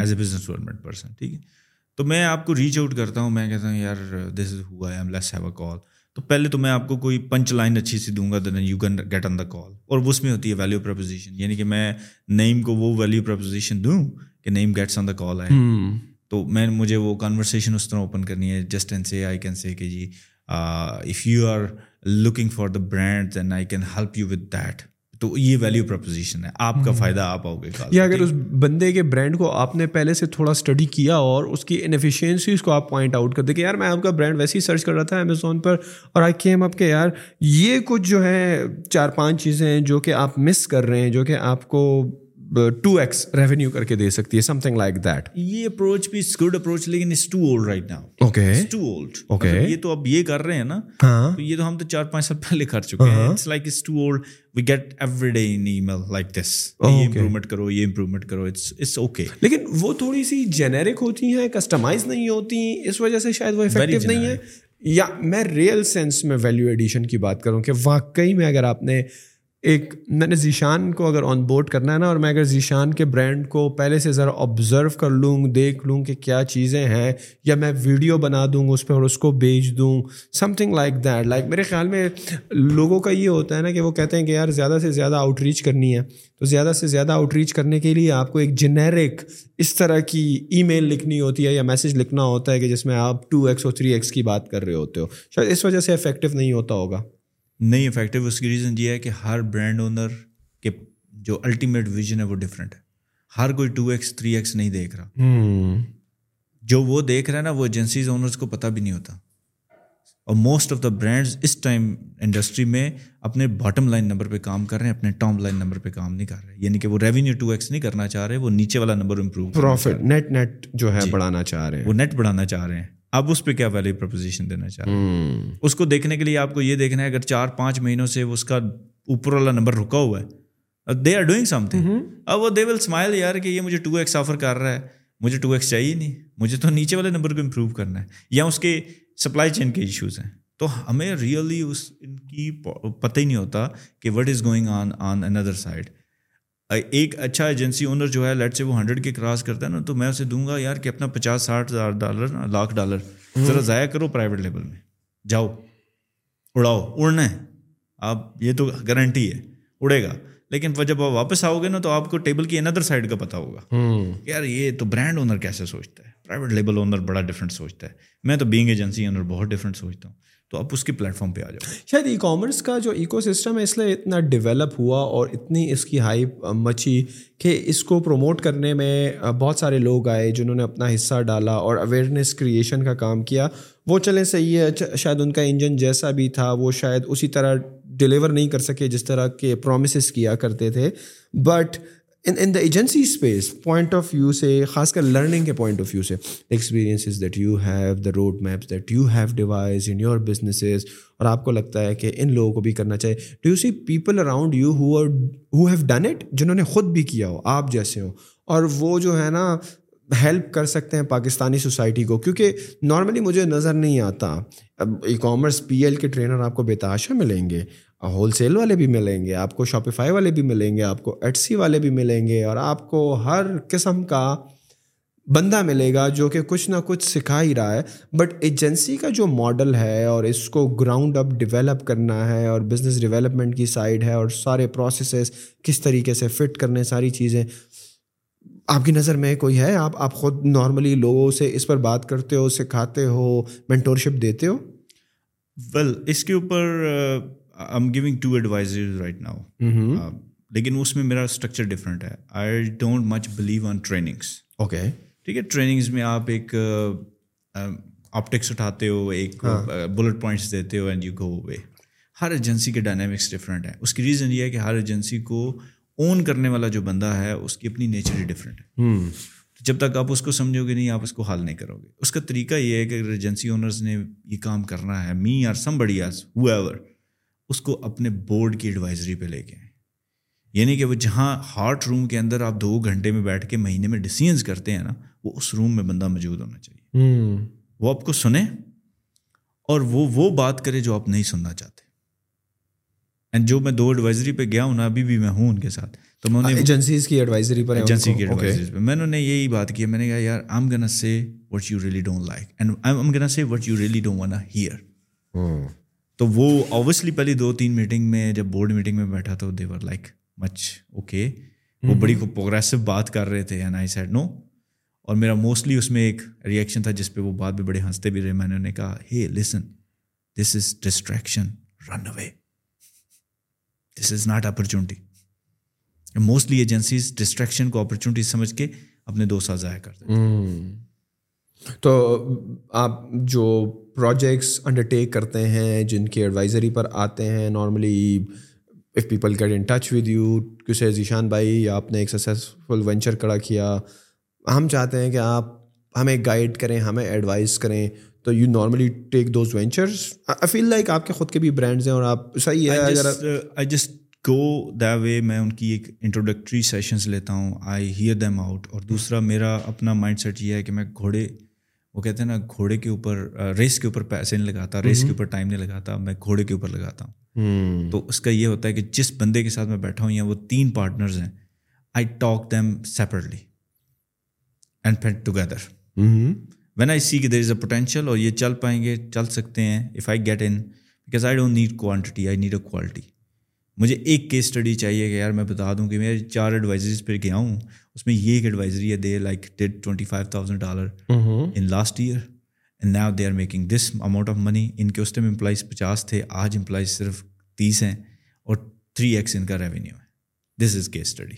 as a business development person ٹھیک ہے؟ تو میں آپ کو ریچ آؤٹ کرتا ہوں میں کہتا ہوں یار دس از ہوا ایم لیس ہیو اے کال تو پہلے تو میں آپ کو کوئی پنچ لائن اچھی سی دوں گا then you can get on the call اور اس میں ہوتی ہے ویلیو پرپوزیشن یعنی کہ میں نیم کو وہ ویلیو پرپوزیشن دوں کہ نیم گیٹس آن دا کال آئے۔ تو میں مجھے وہ کانورسیشن اس طرح اوپن کرنی ہے جسٹ اینڈ سے آئی کین سے کہ جی if you are looking for the brand then I can help you with that تو یہ ویلیو پرپوزیشن ہے۔ آپ کا فائدہ آپ آؤ گے یا اگر اس بندے کے برانڈ کو آپ نے پہلے سے تھوڑا اسٹڈی کیا اور اس کی انفیشینسیز کو آپ پوائنٹ آؤٹ کر دیں کہ یار میں آپ کا برانڈ ویسے ہی سرچ کر رہا تھا امیزون پر اور آئی کیم اپ کہ یار یہ کچھ جو ہے چار پانچ چیزیں ہیں جو کہ آپ مس کر رہے ہیں جو کہ آپ کو ٹو ایکس ریونیو کر کے دے سکتی ہے سم تھنگ لائک دیٹ یہ اپروچ بھی گڈ اپروچ لیکن too old right now okay too old okay یہ تو اب یہ کر رہے ہیں نا تو یہ تو ہم تو چار پانچ سال پہلے کر چکے ہیں it's like it's too old we get every day in email like this یہ امپرومنٹ کرو یہ امپرومنٹ کرو اٹس اٹس اوکے لیکن وہ تھوڑی سی جینیرک ہوتی ہیں کسٹمائز نہیں ہوتی اس وجہ سے شاید وہ افیکٹو نہیں ہے یا میں ریئل سینس میں ویلیو ایڈیشن کی بات کروں کہ واقعی میں اگر آپ نے ایک میں نے ذیشان کو اگر آن بورڈ کرنا ہے نا، اور میں اگر ذیشان کے برانڈ کو پہلے سے ذرا آبزرو کر لوں، دیکھ لوں کہ کیا چیزیں ہیں، یا میں ویڈیو بنا دوں اس پہ اور اس کو بیچ دوں something like that like میرے خیال میں لوگوں کا یہ ہوتا ہے نا کہ وہ کہتے ہیں کہ یار زیادہ سے زیادہ آؤٹ ریچ کرنی ہے۔ تو زیادہ سے زیادہ آؤٹ ریچ کرنے کے لیے آپ کو ایک جنیرک اس طرح کی ای میل لکھنی ہوتی ہے یا میسج لکھنا ہوتا ہے کہ جس میں آپ ٹو ایکس اور تھری ایکس کی بات کر رہے ہوتے ہو۔ شاید اس وجہ سے افیکٹو نہیں ہوتا ہوگا۔ نہیں افیکٹو اس کی ریزن یہ ہے کہ ہر برانڈ اونر کے جو الٹیمیٹ ویژن ہے وہ ڈفرینٹ ہے۔ ہر کوئی ٹو ایکس تھری ایکس نہیں دیکھ رہا۔ جو وہ دیکھ رہا ہے نا وہ ایجنسیز اونرس کو پتہ بھی نہیں ہوتا۔ اور موسٹ آف دا برانڈز اس ٹائم انڈسٹری میں اپنے باٹم لائن نمبر پہ کام کر رہے ہیں اپنے ٹاپ لائن نمبر پہ کام نہیں کر رہے۔ یعنی کہ وہ ریونیو ٹو ایکس نہیں کرنا چاہ رہے وہ نیچے والا number improve profit net net جو ہے بڑھانا چاہ رہے ہیں۔ وہ نیٹ بڑھانا چاہ رہے ہیں۔ آپ اس پہ کیا ویلیو پرپوزیشن دینا چاہ رہے ہیں؟ اس کو دیکھنے کے لیے آپ کو یہ دیکھنا ہے اگر چار پانچ مہینوں سے اس کا اوپر والا نمبر رکا ہوا ہے they are doing some thing اب وہ دے ول اسمائل یار کہ یہ مجھے ٹو ایکس آفر کر رہا ہے مجھے ٹو ایکس چاہیے نہیں مجھے تو نیچے والے نمبر کو امپروو کرنا ہے یا اس کے سپلائی چین کے ایشوز ہیں۔ تو ہمیں ریئلی اس ان کی پتہ ہی نہیں ہوتا کہ what is going on on another side ایک اچھا ایجنسی اونر جو ہے لیٹ سے وہ ہنڈریڈ کے کراس کرتا ہے نا تو میں اسے دوں گا یار کہ اپنا پچاس ساٹھ ہزار ڈالر لاکھ ڈالر۔ ذرا ضائع کرو پرائیویٹ لیول میں۔ جاؤ۔ اڑاؤ۔ اڑنا ہے۔ آپ یہ تو گارنٹی ہے۔ اڑے گا۔ لیکن جب آپ واپس آؤ گے نا تو آپ کو ٹیبل کی اندر سائڈ کا پتا ہوگا۔ یار یہ تو برانڈ اونر کیسے سوچتا ہے؟ پرائیویٹ لیبل اونر بڑا ڈفرینٹ سوچتا ہے۔ میں تو بینگ ایجنسی اونر بہت ڈفرینٹ سوچتا ہوں۔ تو آپ اس کے پلیٹ فارم پہ آ جاؤ۔ شاید ای کامرس کا جو ایکو سسٹم ہے اس لیے اتنا ڈیولپ ہوا اور اتنی اس کی ہائپ مچی کہ اس کو پروموٹ کرنے میں بہت سارے لوگ آئے جنہوں نے اپنا حصہ ڈالا اور اویئرنیس کریشن کا کام کیا۔ وہ چلیں صحیح ہے شاید ان کا انجن جیسا بھی تھا، وہ شاید اسی طرح ڈلیور نہیں کر سکے جس طرح کے پرومسز کیا کرتے تھے۔ But in in the agency space point of view سے خاص کر لرننگ کے پوائنٹ آف ویو سے experiences that you have the road maps that you have devise in your businesses اور آپ کو لگتا ہے کہ ان لوگوں کو بھی کرنا چاہیے. Do you see people around you who who have done it جنہوں نے خود بھی کیا ہو، آپ جیسے ہو اور وہ جو ہے نا ہیلپ کر سکتے ہیں پاکستانی سوسائٹی کو؟ کیونکہ نارملی مجھے نظر نہیں آتا. اب ای کامرس پی ایل کے ٹرینر آپ کو بےتاشا ملیں گے. ہول سیل والے بھی ملیں گے، آپ کو شاپیفائی والے بھی ملیں گے، آپ کو ایٹ سی والے بھی ملیں گے اور آپ کو ہر قسم کا بندہ ملے گا جو کہ کچھ نہ کچھ سکھا ہی رہا ہے۔ بٹ ایجنسی کا جو ماڈل ہے اور اس کو گراؤنڈ اپ ڈیولپ کرنا ہے اور بزنس ڈیولپمنٹ کی سائڈ ہے اور سارے پروسیسز کس طریقے سے فٹ کرنے، ساری چیزیں۔ آپ کی نظر میں کوئی ہے؟ آپ آپ خود نارملی لوگوں سے اس پر بات کرتے ہو، سکھاتے ہو مینٹورشپ دیتے ہو؟ ویل اس کے اوپر I am giving to advisor right now لیکن اس میں میرا اسٹرکچر ڈفرینٹ ہے I don't much believe on trainings okay ٹھیک ہے ٹریننگز میں آپ ایک آپٹکس اٹھاتے ہو ایک بلٹ پوائنٹس دیتے ہو اینڈ یو گو وے ہر ایجنسی کے ڈائنامکس ڈفرینٹ ہیں اس کی ریزن یہ ہے کہ ہر ایجنسی کو اون کرنے والا جو بندہ ہے اس کی اپنی نیچر ہی ڈفرینٹ ہے جب تک آپ اس کو سمجھو گے نہیں آپ اس کو حل نہیں کرو گے اس کا طریقہ یہ ہے کہ اگر ایجنسی اونرز نے یہ کام کرنا ہے می آر سم بڑی آس ہو ایور اس کو اپنے بورڈ کی ایڈوائزری پہ لے کے۔ آئیں یعنی کہ وہ جہاں ہارٹ روم کے اندر آپ دو گھنٹے میں بیٹھ کے مہینے میں ڈسیزنس کرتے ہیں نا وہ اس روم میں بندہ موجود ہونا چاہیے۔ وہ آپ کو سنیں اور وہ وہ بات کرے جو آپ نہیں سننا چاہتے۔ اینڈ جو میں دو ایڈوائزری پہ گیا ہوں نا ابھی بھی میں ہوں ان کے ساتھ۔ تو میں ایجنسیز کی ایڈوائزری پر ایجنسی کی ایڈوائزری پہ۔ میں نے یہی بات کی میں نے کہا یار I am gonna say what you really don't like and I am gonna say what you really don't wanna hear تو وہ اوبیسلی پہلی دو تین میٹنگ میں جب بورڈ میٹنگ میں بیٹھا تو دیور لائک مچ اوکے وہ بڑی پروگریسو بات کر رہے تھے اینڈ آئی سیڈ نو اور میرا موسٹلی اس میں ایک ریئیکشن تھا جس پہ وہ بات بھی بڑے ہنستے بھی رہے. میں نے انہیں کہا ہے listen this is distraction run away this is not opportunity mostly agencies distraction کو اپرچونیٹی سمجھ کے اپنے دو سال ضائع کرتے تو آپ جو پروجیکٹس انڈرٹیک کرتے ہیں جن کی ایڈوائزری پر آتے ہیں۔ Normally if people get in touch with you کسے ذیشان بھائی آپ نے ایک سکسیزفل وینچر کھڑا کیا۔ ہم چاہتے ہیں کہ آپ ہمیں گائڈ کریں ہمیں ایڈوائز کریں۔ تو you normally take those ventures I feel like آپ کے خود کے بھی برانڈز ہیں اور آپ صحیح ہے۔ اگر آئی جسٹ گو دا وے میں ان کی ایک انٹروڈکٹری سیشنس لیتا ہوں۔ آئی ہیئر دیم آؤٹ اور دوسرا میرا اپنا مائنڈ سیٹ یہ ہے کہ میں گھوڑے وہ کہتے ہیں نا گھوڑے کے اوپر ریس کے اوپر پیسے نہیں لگاتا ریس کے اوپر ٹائم نہیں لگاتا میں گھوڑے کے اوپر لگاتا ہوں۔ تو اس کا یہ ہوتا ہے کہ جس بندے کے ساتھ میں بیٹھا ہوں یا وہ تین پارٹنرز ہیں I talk them separately and پھر ٹوگیدر وین آئی سی کہ دیر از اے پوٹینشیل اور یہ چل پائیں گے چل سکتے ہیں if I get in because I don't need quantity I need a quality مجھے ایک کیس اسٹڈی چاہیے کہ یار میں بتا دوں کہ میں چار ایڈوائزریز پہ گیا ہوں اس میں یہ ایک ایڈوائزری ہے they like did twenty five thousand dollar in last year and now they are making this amount of money ان کے اس ٹائم امپلائز پچاس تھے آج امپلائز صرف تیس ہیں اور تھری ایکس ان کا ریونیو ہے۔ This is case study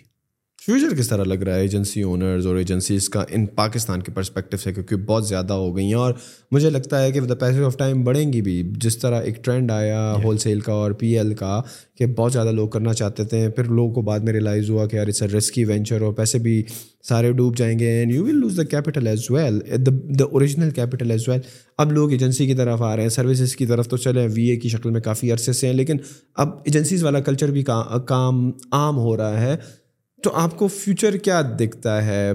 future کس طرح لگ رہا ہے ایجنسی اونرز اور ایجنسیز کا ان پاکستان کے پرسپیکٹو سے؟ کیونکہ بہت زیادہ ہو گئی ہیں اور مجھے لگتا ہے کہ دا پیسج آف ٹائم بڑھیں گی بھی۔ جس طرح ایک ٹرینڈ آیا ہول سیل کا اور پی ایل کا کہ بہت زیادہ لوگ کرنا چاہتے تھے پھر لوگوں کو بعد میں ریلائز ہوا کہ یار اٹس اے رسکی وینچر اور پیسے بھی سارے ڈوب جائیں گے and you will lose the capital as well the original capital as well اب لوگ ایجنسی کی طرف آ رہے ہیں سروسز کی طرف تو چلے وی اے کی شکل میں کافی عرصے سے ہیں لیکن اب ایجنسیز والا کلچر بھی کام عام ہو رہا ہے۔ تو آپ کو فیوچر کیا دکھتا ہے؟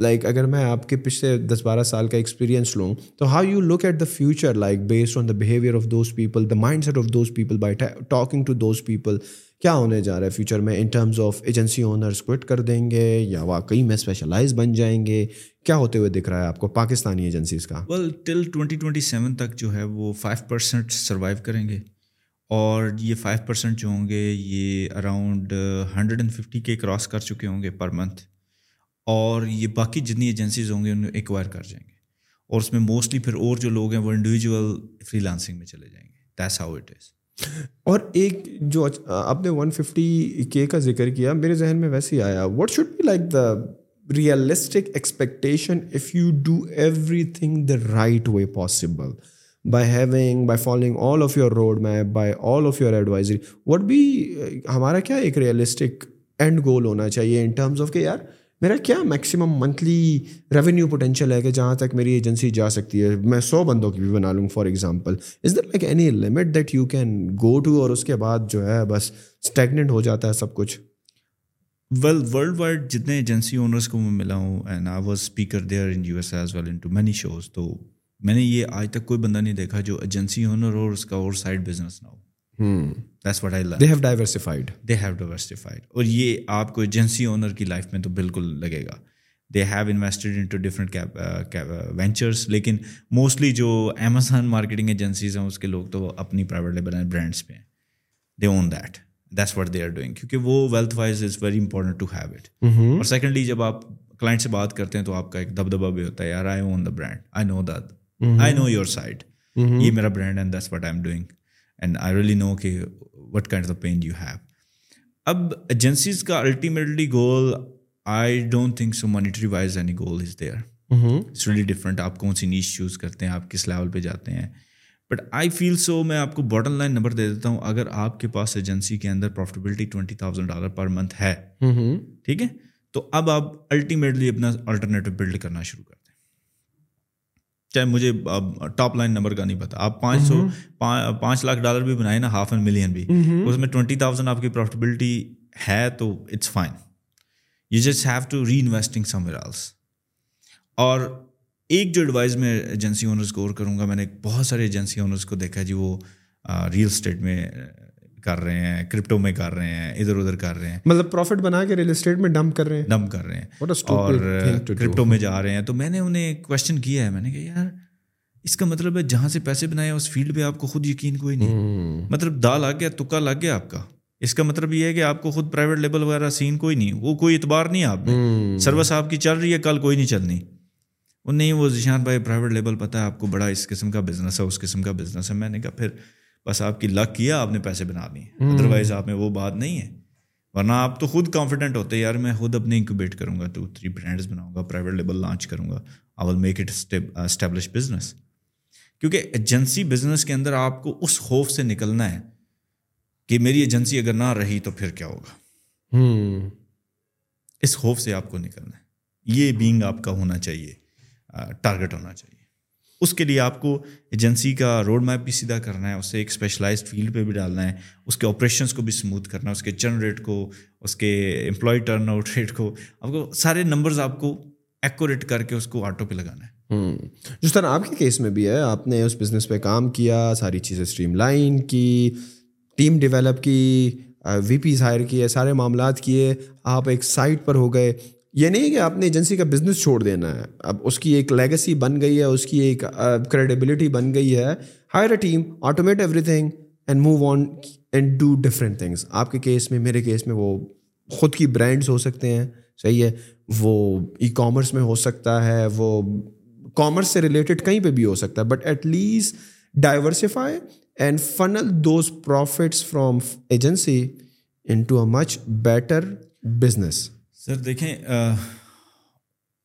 لائک اگر میں آپ کے پچھلے دس بارہ سال کا ایکسپیرینس لوں، تو how you look at the future like based on the behaviour of those people the mindset of those people by talking to those people کیا ہونے جا رہا ہے فیوچر میں in terms of agency owners quit کر دیں گے یا واقعی میں اسپیشلائز بن جائیں گے؟ کیا ہوتے ہوئے دکھ رہا ہے آپ کو پاکستانی ایجنسیز کا؟ Well till twenty twenty seven تک جو ہے وہ فائیو پرسینٹ سروائیو کریں گے۔ اور یہ فائیو پرسینٹ جو ہوں گے، یہ around hundred and fifty K cross کر چکے ہوں گے پر منتھ اور یہ باقی جتنی ایجنسیز ہوں گے انہیں ایکوائر کر جائیں گے۔ اور اس میں موسٹلی پھر اور جو لوگ ہیں، وہ انڈیویجول فری لانسنگ میں چلے جائیں گے۔ دیٹس ہاؤ اٹ از اور ایک جو آپ نے ون ففٹی کے کا ذکر کیا، میرے ذہن میں ویسے ہی آیا what should be like the realistic expectation if you do everything the right way possible by having by following all of your road map by all of your advisory what be ہمارا کیا ایک realistic and گول ہونا چاہیے ان terms of کہ یار میرا کیا maximum monthly revenue potential ہے کہ جہاں تک میری ایجنسی جا سکتی ہے؟ میں سو بندوں کی بھی بنا لوں for example is that like any limit that you can go to اور اس کے بعد جو ہے بس اسٹیگنٹ ہو جاتا ہے سب کچھ؟ ویل ورلڈ وائڈ جتنے ایجنسی اونرس کو میں ملا ہوں and I was speaker there in U S as well in too many shows تو میں نے یہ آج تک کوئی بندہ نہیں دیکھا جو ایجنسی اونر اور اس کا اور سائڈ بزنس نہ ہو۔ اور یہ آپ کو ایجنسی اونر کی لائف میں تو بالکل لگے گا۔ They have invested in two different ventures لیکن موسٹلی جو امیزون مارکیٹنگ ایجنسیز ہیں اس کے لوگ تو اپنی پرائیویٹ لیبل ہیں برانڈس پہ ہیں۔ They own that that's what they are doing کیونکہ وہ wealth wise is very important to have it اور سیکنڈلی جب آپ کلائنٹ سے بات کرتے ہیں تو آپ کا ایک دبدبا بھی ہوتا ہے یار I own the brand I know that I know your side یہ میرا brand and this what I am doing and I really know کہ what kind of pain you have اب ایجنسیز کا ultimately goal I don't think so monetary wise any goal is there it's really different آپ کون سی نیچ choose کرتے ہیں آپ کس level پہ جاتے ہیں بٹ آئی فیل سو میں آپ کو باٹم لائن نمبر دے دیتا ہوں اگر آپ کے پاس ایجنسی کے اندر profitability twenty thousand dollar per month ہے ٹھیک ہے تو اب آپ الٹیمیٹلی اپنا الٹرنیٹو بلڈ کرنا شروع کر چاہے مجھے ٹاپ لائن نمبر کا نہیں پتا۔ آپ پانچ سو پانچ لاکھ ڈالر بھی بنائے نا ہاف اینڈ ملین بھی۔ اس میں ٹوینٹی تھاؤزینڈ آپ کی پروفیٹیبلٹی ہے تو it's fine you just have to reinvesting some else اور ایک جو ایڈوائز میں ایجنسی اونرس کو اور کروں گا میں نے بہت سارے ایجنسی اونرس کو دیکھا جی وہ ریئل اسٹیٹ میں کر رہے ہیں کرپٹو میں کر رہے ہیں ادھر ادھر کر رہے ہیں۔ مطلب پروفٹ بنا کے ریئل اسٹیٹ میں ڈمپ کر رہے ہیں۔ ڈمپ کر رہے ہیں۔ اور کرپٹو میں جا رہے ہیں۔ تو میں نے انہیں کوشچن کیا ہے۔ میں نے کہا یار اس کا مطلب ہے جہاں سے پیسے بنائے اس فیلڈ پہ آپ کو خود یقین کوئی نہیں۔ مطلب دال آ گیا تکا لگ گیا آپ کا۔ اس کا مطلب یہ ہے کہ آپ کو خود پرائیویٹ لیبل وغیرہ سین کوئی نہیں۔ وہ کوئی اعتبار نہیں آپ نے سروس آپ کی چل رہی ہے کل کوئی نہیں چلنی۔ وہ نہیں وہ ذیشان بھائی پرائیویٹ لیبل پتہ ہے آپ کو بڑا اس قسم کا بزنس ہے اس قسم کا بزنس ہے۔ میں نے کہا پھر بس آپ کی لک کیا آپ نے پیسے بنا لیے۔ ادروائز آپ میں وہ بات نہیں ہے۔ ورنہ آپ تو خود کانفیڈنٹ ہوتے یار میں خود اپنے انکوبیٹ کروں گا ٹو تھری برانڈس بناؤں گا پرائیویٹ لیبل لانچ کروں گا۔ I will make it establish business کیونکہ ایجنسی بزنس کے اندر آپ کو اس خوف سے نکلنا ہے کہ میری ایجنسی اگر نہ رہی تو پھر کیا ہوگا؟ اس خوف سے آپ کو نکلنا ہے۔ یہ بینگ آپ کا ہونا چاہیے ٹارگیٹ ہونا چاہیے۔ اس کے لیے آپ کو ایجنسی کا روڈ میپ بھی سیدھا کرنا ہے، اسے ایک اسپیشلائزڈ فیلڈ پہ بھی ڈالنا ہے، اس کے آپریشنس کو بھی اسموتھ کرنا ہے، اس کے چرن ریٹ کو، اس کے امپلائی ٹرن آؤٹ ریٹ کو۔ آپ کو سارے نمبرز آپ کو ایکوریٹ کر کے اس کو آٹو پہ لگانا ہے۔ جس طرح آپ کے کیس میں بھی ہے، آپ نے اس بزنس پہ کام کیا، ساری چیزیں اسٹریم لائن کی ٹیم ڈیولپ کی وی پیز ہائر کیے، سارے معاملات کیے، آپ ایک سائٹ پر ہو گئے۔ یہ نہیں کہ آپ نے ایجنسی کا بزنس چھوڑ دینا ہے۔ اب اس کی ایک لیگسی بن گئی ہے، اس کی ایک کریڈیبلٹی بن گئی ہے۔ Hire a team automate everything and move on and do different things آپ کے کیس میں، میرے کیس میں وہ خود کی برانڈس ہو سکتے ہیں۔ صحیح ہے۔ وہ ای کامرس میں ہو سکتا ہے، وہ کامرس سے ریلیٹڈ کہیں پہ بھی ہو سکتا ہے۔ But at least diversify and funnel those profits from agency into a much better business sir دیکھیں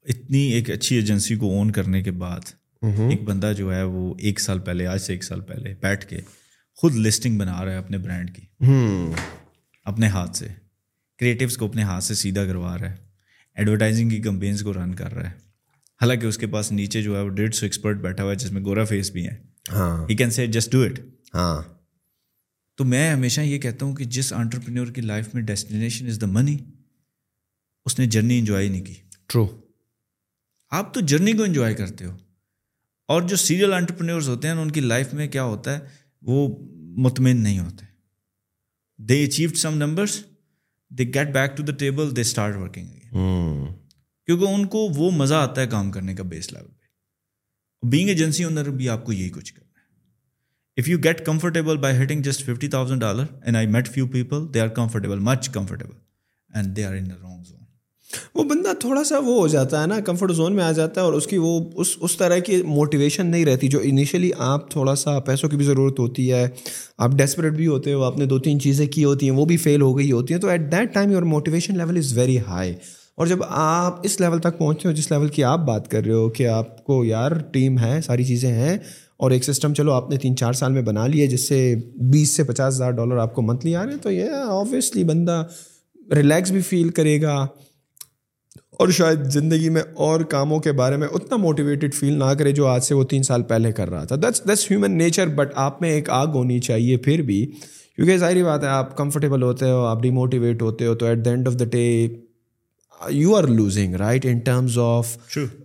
اتنی ایک اچھی ایجنسی کو اون کرنے کے بعد ایک بندہ جو ہے وہ ایک سال پہلے آج سے ایک سال پہلے بیٹھ کے خود لسٹنگ بنا رہا ہے اپنے برانڈ کی۔ اپنے ہاتھ سے۔ کریٹیوس کو اپنے ہاتھ سے سیدھا کروا رہا ہے۔ ایڈورٹائزنگ کی کمپینس کو رن کر رہا ہے۔ حالانکہ اس کے پاس نیچے جو ہے وہ ڈیڑھ سو ایکسپرٹ بیٹھا ہوا ہے جس میں گورا فیس بھی ہے ہاں۔ He can say just do it ہاں۔ تو میں ہمیشہ یہ کہتا ہوں کہ جس آنٹرپرینور کی لائف میں ڈیسٹینیشن از دا منی اس نے جرنی انجوائے نہیں کی۔ ٹرو آپ تو جرنی کو انجوائے کرتے ہو۔ اور جو سیریل انٹرپرینورس ہوتے ہیں ان کی لائف میں کیا ہوتا ہے؟ وہ مطمئن نہیں ہوتے۔ They achieved some numbers they get back to the table they start working کیونکہ ان کو وہ مزہ آتا ہے کام کرنے کا بیس لیول پہ۔ بینگ ایجنسی اونر بھی آپ کو یہی کچھ کرنا ہے۔ If you get comfortable by hitting just fifty thousand dollar and I met few people they are comfortable much comfortable and they are in wrong zone وہ بندہ تھوڑا سا وہ ہو جاتا ہے نا کمفرٹ زون میں آ جاتا ہے اور اس کی وہ اس اس طرح کی موٹیویشن نہیں رہتی جو انیشلی آپ تھوڑا سا پیسوں کی بھی ضرورت ہوتی ہے۔ آپ ڈیسپریٹ بھی ہوتے ہو، آپ نے دو تین چیزیں کی ہوتی ہیں، وہ بھی فیل ہو گئی ہوتی ہیں۔ تو at that time your motivation level is very high اور جب آپ اس لیول تک پہنچتے ہو جس لیول کی آپ بات کر رہے ہو کہ آپ کو یار ٹیم ہے، ساری چیزیں ہیں اور ایک سسٹم چلو آپ نے تین چار سال میں بنا لیے جس سے بیس سے پچاس ہزار ڈالر آپ کو منتھلی آ رہے ہیں، تو یہ آبویسلی بندہ ریلیکس بھی فیل کرے گا۔ اور شاید زندگی میں اور کاموں کے بارے میں اتنا موٹیویٹیڈ فیل نہ کرے جو آج سے وہ تین سال پہلے کر رہا تھا۔ That's that's human nature but آپ میں ایک آگ ہونی چاہیے پھر بھی۔ کیونکہ ظاہری بات ہے، آپ کمفرٹیبل ہوتے ہو، آپ ڈیموٹیویٹ ہوتے ہو، تو at the end of the day you are losing right in terms of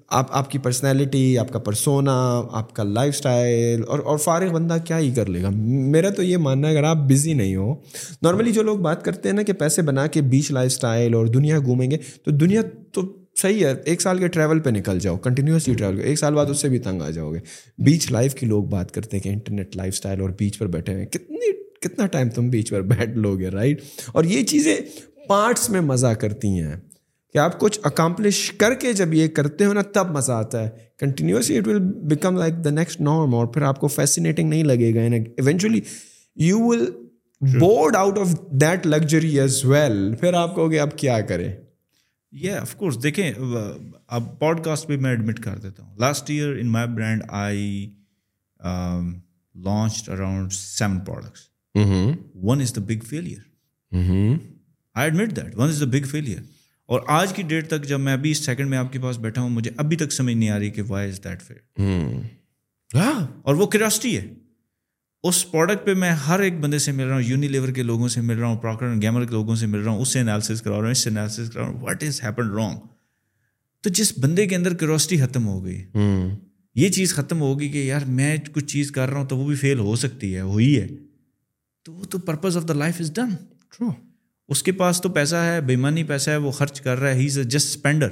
آپ آپ کی پرسنالٹی آپ کا پرسونا آپ کا لائف اسٹائل اور اور فارغ بندہ کیا ہی کر لے گا؟ میرا تو یہ ماننا ہے اگر آپ بزی نہیں ہو نارملی جو لوگ بات کرتے ہیں نا کہ پیسے بنا کے بیچ لائف اسٹائل اور دنیا گھومیں گے تو دنیا تو صحیح ہے ایک سال کے ٹریول پہ نکل جاؤ کنٹینیوسلی ٹریول ایک سال بعد اس سے بھی تنگ آ جاؤ گے۔ بیچ لائف کی لوگ بات کرتے ہیں کہ انٹرنیٹ لائف اسٹائل اور بیچ پر بیٹھے ہوئے کتنی کتنا ٹائم تم بیچ پر بیٹھ لو گے رائٹ اور یہ چیزیں پارٹس میں مزہ کرتی ہیں۔ کہ آپ کچھ اکامپلش کر کے جب یہ کرتے ہو نا تب مزہ آتا ہے۔ Continuously it will become like the next norm اور پھر آپ کو فیسینیٹنگ نہیں لگے گا۔ Eventually you will bored out of that luxury as well پھر آپ کہو گے آپ کیا کریں؟ یہ آف کورس دیکھیں اب پوڈ کاسٹ پہ میں ایڈمٹ کر دیتا ہوں۔ Last year in my brand I launch around seven products one is the big failure I admit that one is the big failure اور آج کی ڈیٹ تک جب میں ابھی اس سیکنڈ میں آپ کے پاس بیٹھا ہوں مجھے ابھی تک سمجھ نہیں آ رہی کہ وائی از دیٹ فیئر اور وہ کریاسٹی ہے۔ اس پروڈکٹ پہ میں ہر ایک بندے سے مل رہا ہوں یونی لیور کے لوگوں سے مل رہا ہوں پراکر گیمر کے لوگوں سے مل رہا ہوں اس سے انالیسس کرا رہا ہوں اس سے انالیسس کرا رہا ہوں۔ واٹ از ہیپن رانگ تو جس بندے کے اندر کیوروسٹی ختم ہو گئی یہ چیز ختم ہوگی کہ یار میں کچھ چیز کر رہا ہوں تو وہ بھی فیل ہو سکتی ہے ہوئی ہے۔ تو وہ تو purpose of the life is done true اس کے پاس تو پیسہ ہے بےمانی پیسہ ہے وہ خرچ کر رہا ہے ہی از اے جسٹ اسپینڈر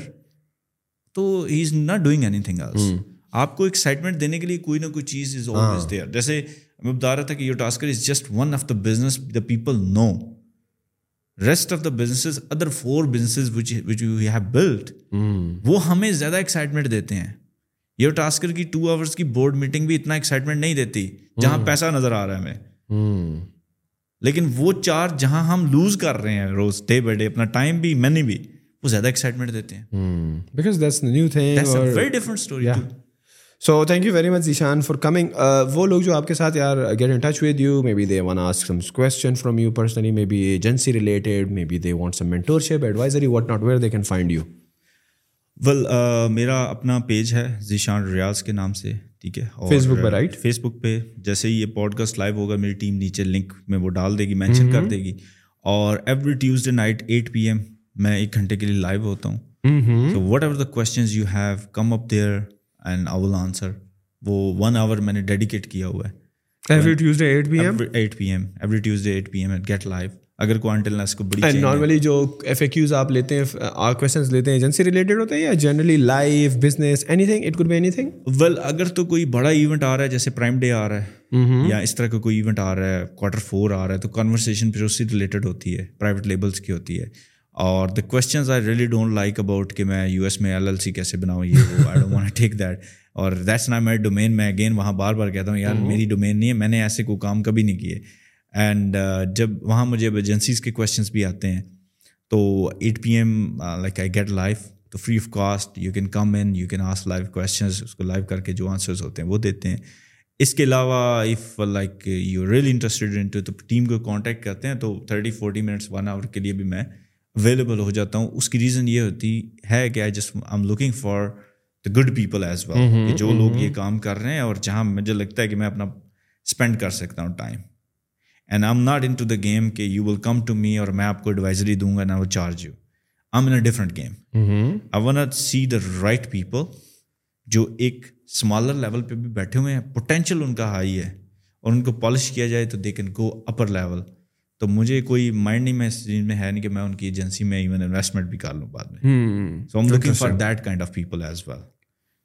تو he is not doing anything آپ کو ایکسائٹمنٹ دینے کے لیے کوئی نہ کوئی چیز از آلویز دیئر جیسے میں بتا رہا تھا کہ Your Tasker is just one of the business the people know rest of the business other for business which you have built وہ ہمیں زیادہ ایکسائٹمنٹ دیتے ہیں۔ یور ٹاسکر کی ٹو آورس کی بورڈ میٹنگ بھی اتنا ایکسائٹمنٹ نہیں دیتی جہاں پیسہ نظر آ رہا ہے ہمیں۔ لیکن وہ چار جہاں ہم لوز کر رہے ہیں روز ڈے بائی ڈے اپنا ٹائم بھی منی بھی وہ زیادہ ایکسائٹمنٹ دیتے ہیں۔ Because that's new thing very different story so thank you very much Zeeshan for coming وہ لوگ جو آپ کے ساتھ یار get in touch with you maybe they want ask some question from you personally maybe agency related maybe they want some mentorship advisory what not where they can find you well میرا اپنا page ہے ذیشان ریاض کے نام سے۔ ٹھیک ہے؟ Face بک پہ right face بک پہ جیسے ہی یہ پوڈ کاسٹ لائیو ہوگا میری ٹیم نیچے لنک میں وہ ڈال دے گی مینشن کر دے گی۔ اور every Tuesday night at P M میں ایک گھنٹے کے لیے لائیو ہوتا ہوں۔ What ever the questions you have come up there and I will answer وہ ون آور میں نے ڈیڈیکیٹ کیا ہوا ہے۔ Every Tuesday at P M at P M every Tuesday at P M get live اگر کوانٹل اس کو بڑی normally جو ایف اے کیوز آپ لیتے ہیں کوشچنس لیتے ہیں ایجنسی ریلیٹڈ ہوتے ہیں یا generally life business anything it could be anything well اگر تو کوئی بڑا ایونٹ آ رہا ہے جیسے پرائم ڈے آ رہا ہے یا اس طرح کا کوئی ایونٹ آ رہا ہے کوارٹر فور آ رہا ہے تو کنورسیشن پھر اس سے ریلیٹڈ ہوتی ہے پرائیویٹ لیبلس کی ہوتی ہے۔ اور the questions I really don't like about کہ میں یو ایس میں ایل ایل سی کیسے بناؤں یہ I don't want take that اور دیٹس نا میری ڈومین میں اگین وہاں بار بار کہتا ہوں یار میری ڈومین نہیں ہے میں نے ایسے کوئی کام کبھی نہیں کیے۔ اینڈ جب وہاں مجھے ایجنسیز کے کوشچنس بھی آتے ہیں تو at P M like I get life تو free of cost you can come in you can ask live questions اس کو لائیو کر کے جو آنسرز ہوتے ہیں وہ دیتے ہیں۔ اس کے علاوہ if like you really interested in to تو ٹیم کو کانٹیکٹ کرتے ہیں تو thirty forty minutes one hour کے لیے بھی میں اویلیبل ہو جاتا ہوں۔ اس کی ریزن یہ ہوتی ہے کہ I just I am looking for the good people as well جو لوگ یہ کام کر رہے ہیں اور جہاں مجھے لگتا ہے کہ میں اپنا اسپینڈ کر سکتا ہوں time and I am not in to the game کہ you will come to me اور میں آپ کو ایڈوائزری دوں گا نا وہ charge you I in a different game I want see the right people جو ایک اسمالر لیول پہ بھی بیٹھے ہوئے ہیں پوٹینشیل ان کا ہائی ہے اور ان کو پالش کیا جائے تو they can go upper level تو مجھے کوئی مائنڈ نہیں میں اس چیز میں ہے نہیں کہ میں ان کی ایجنسی میں ایون انویسٹمنٹ بھی کر لوں بعد میں so am looking for that kind of people as well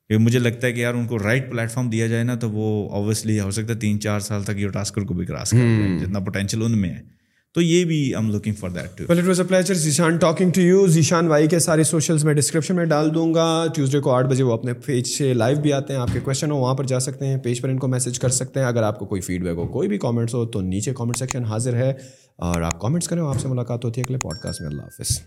کیونکہ مجھے لگتا ہے کہ یار ان کو رائٹ پلیٹ فارم دیا جائے نا تو وہ اوبیسلی ہو سکتا ہے تین چار سال تک یہ ٹاسکر کو بھی کراس کر جتنا پوٹینشیل ان میں ہے۔ تو یہ بھی am looking for that well it was a pleasure Zeeshan talking to you Zeeshan بھائی کے سارے سوشلس میں ڈسکرپشن میں ڈال دوں گا۔ ٹیوزڈے کو آٹھ بجے وہ اپنے پیج سے لائیو بھی آتے ہیں۔ آپ کے کوشچن ہو وہاں پر جا سکتے ہیں۔ پیج پر ان کو میسج کر سکتے ہیں۔ اگر آپ کو کوئی فیڈ بیک ہو کوئی بھی کامنٹس ہو تو نیچے کامنٹ سیکشن حاضر ہے۔ اور آپ کامنٹس کریں آپ سے ملاقات ہوتی ہے اگلے پوڈ کاسٹ میں۔ اللہ حافظ۔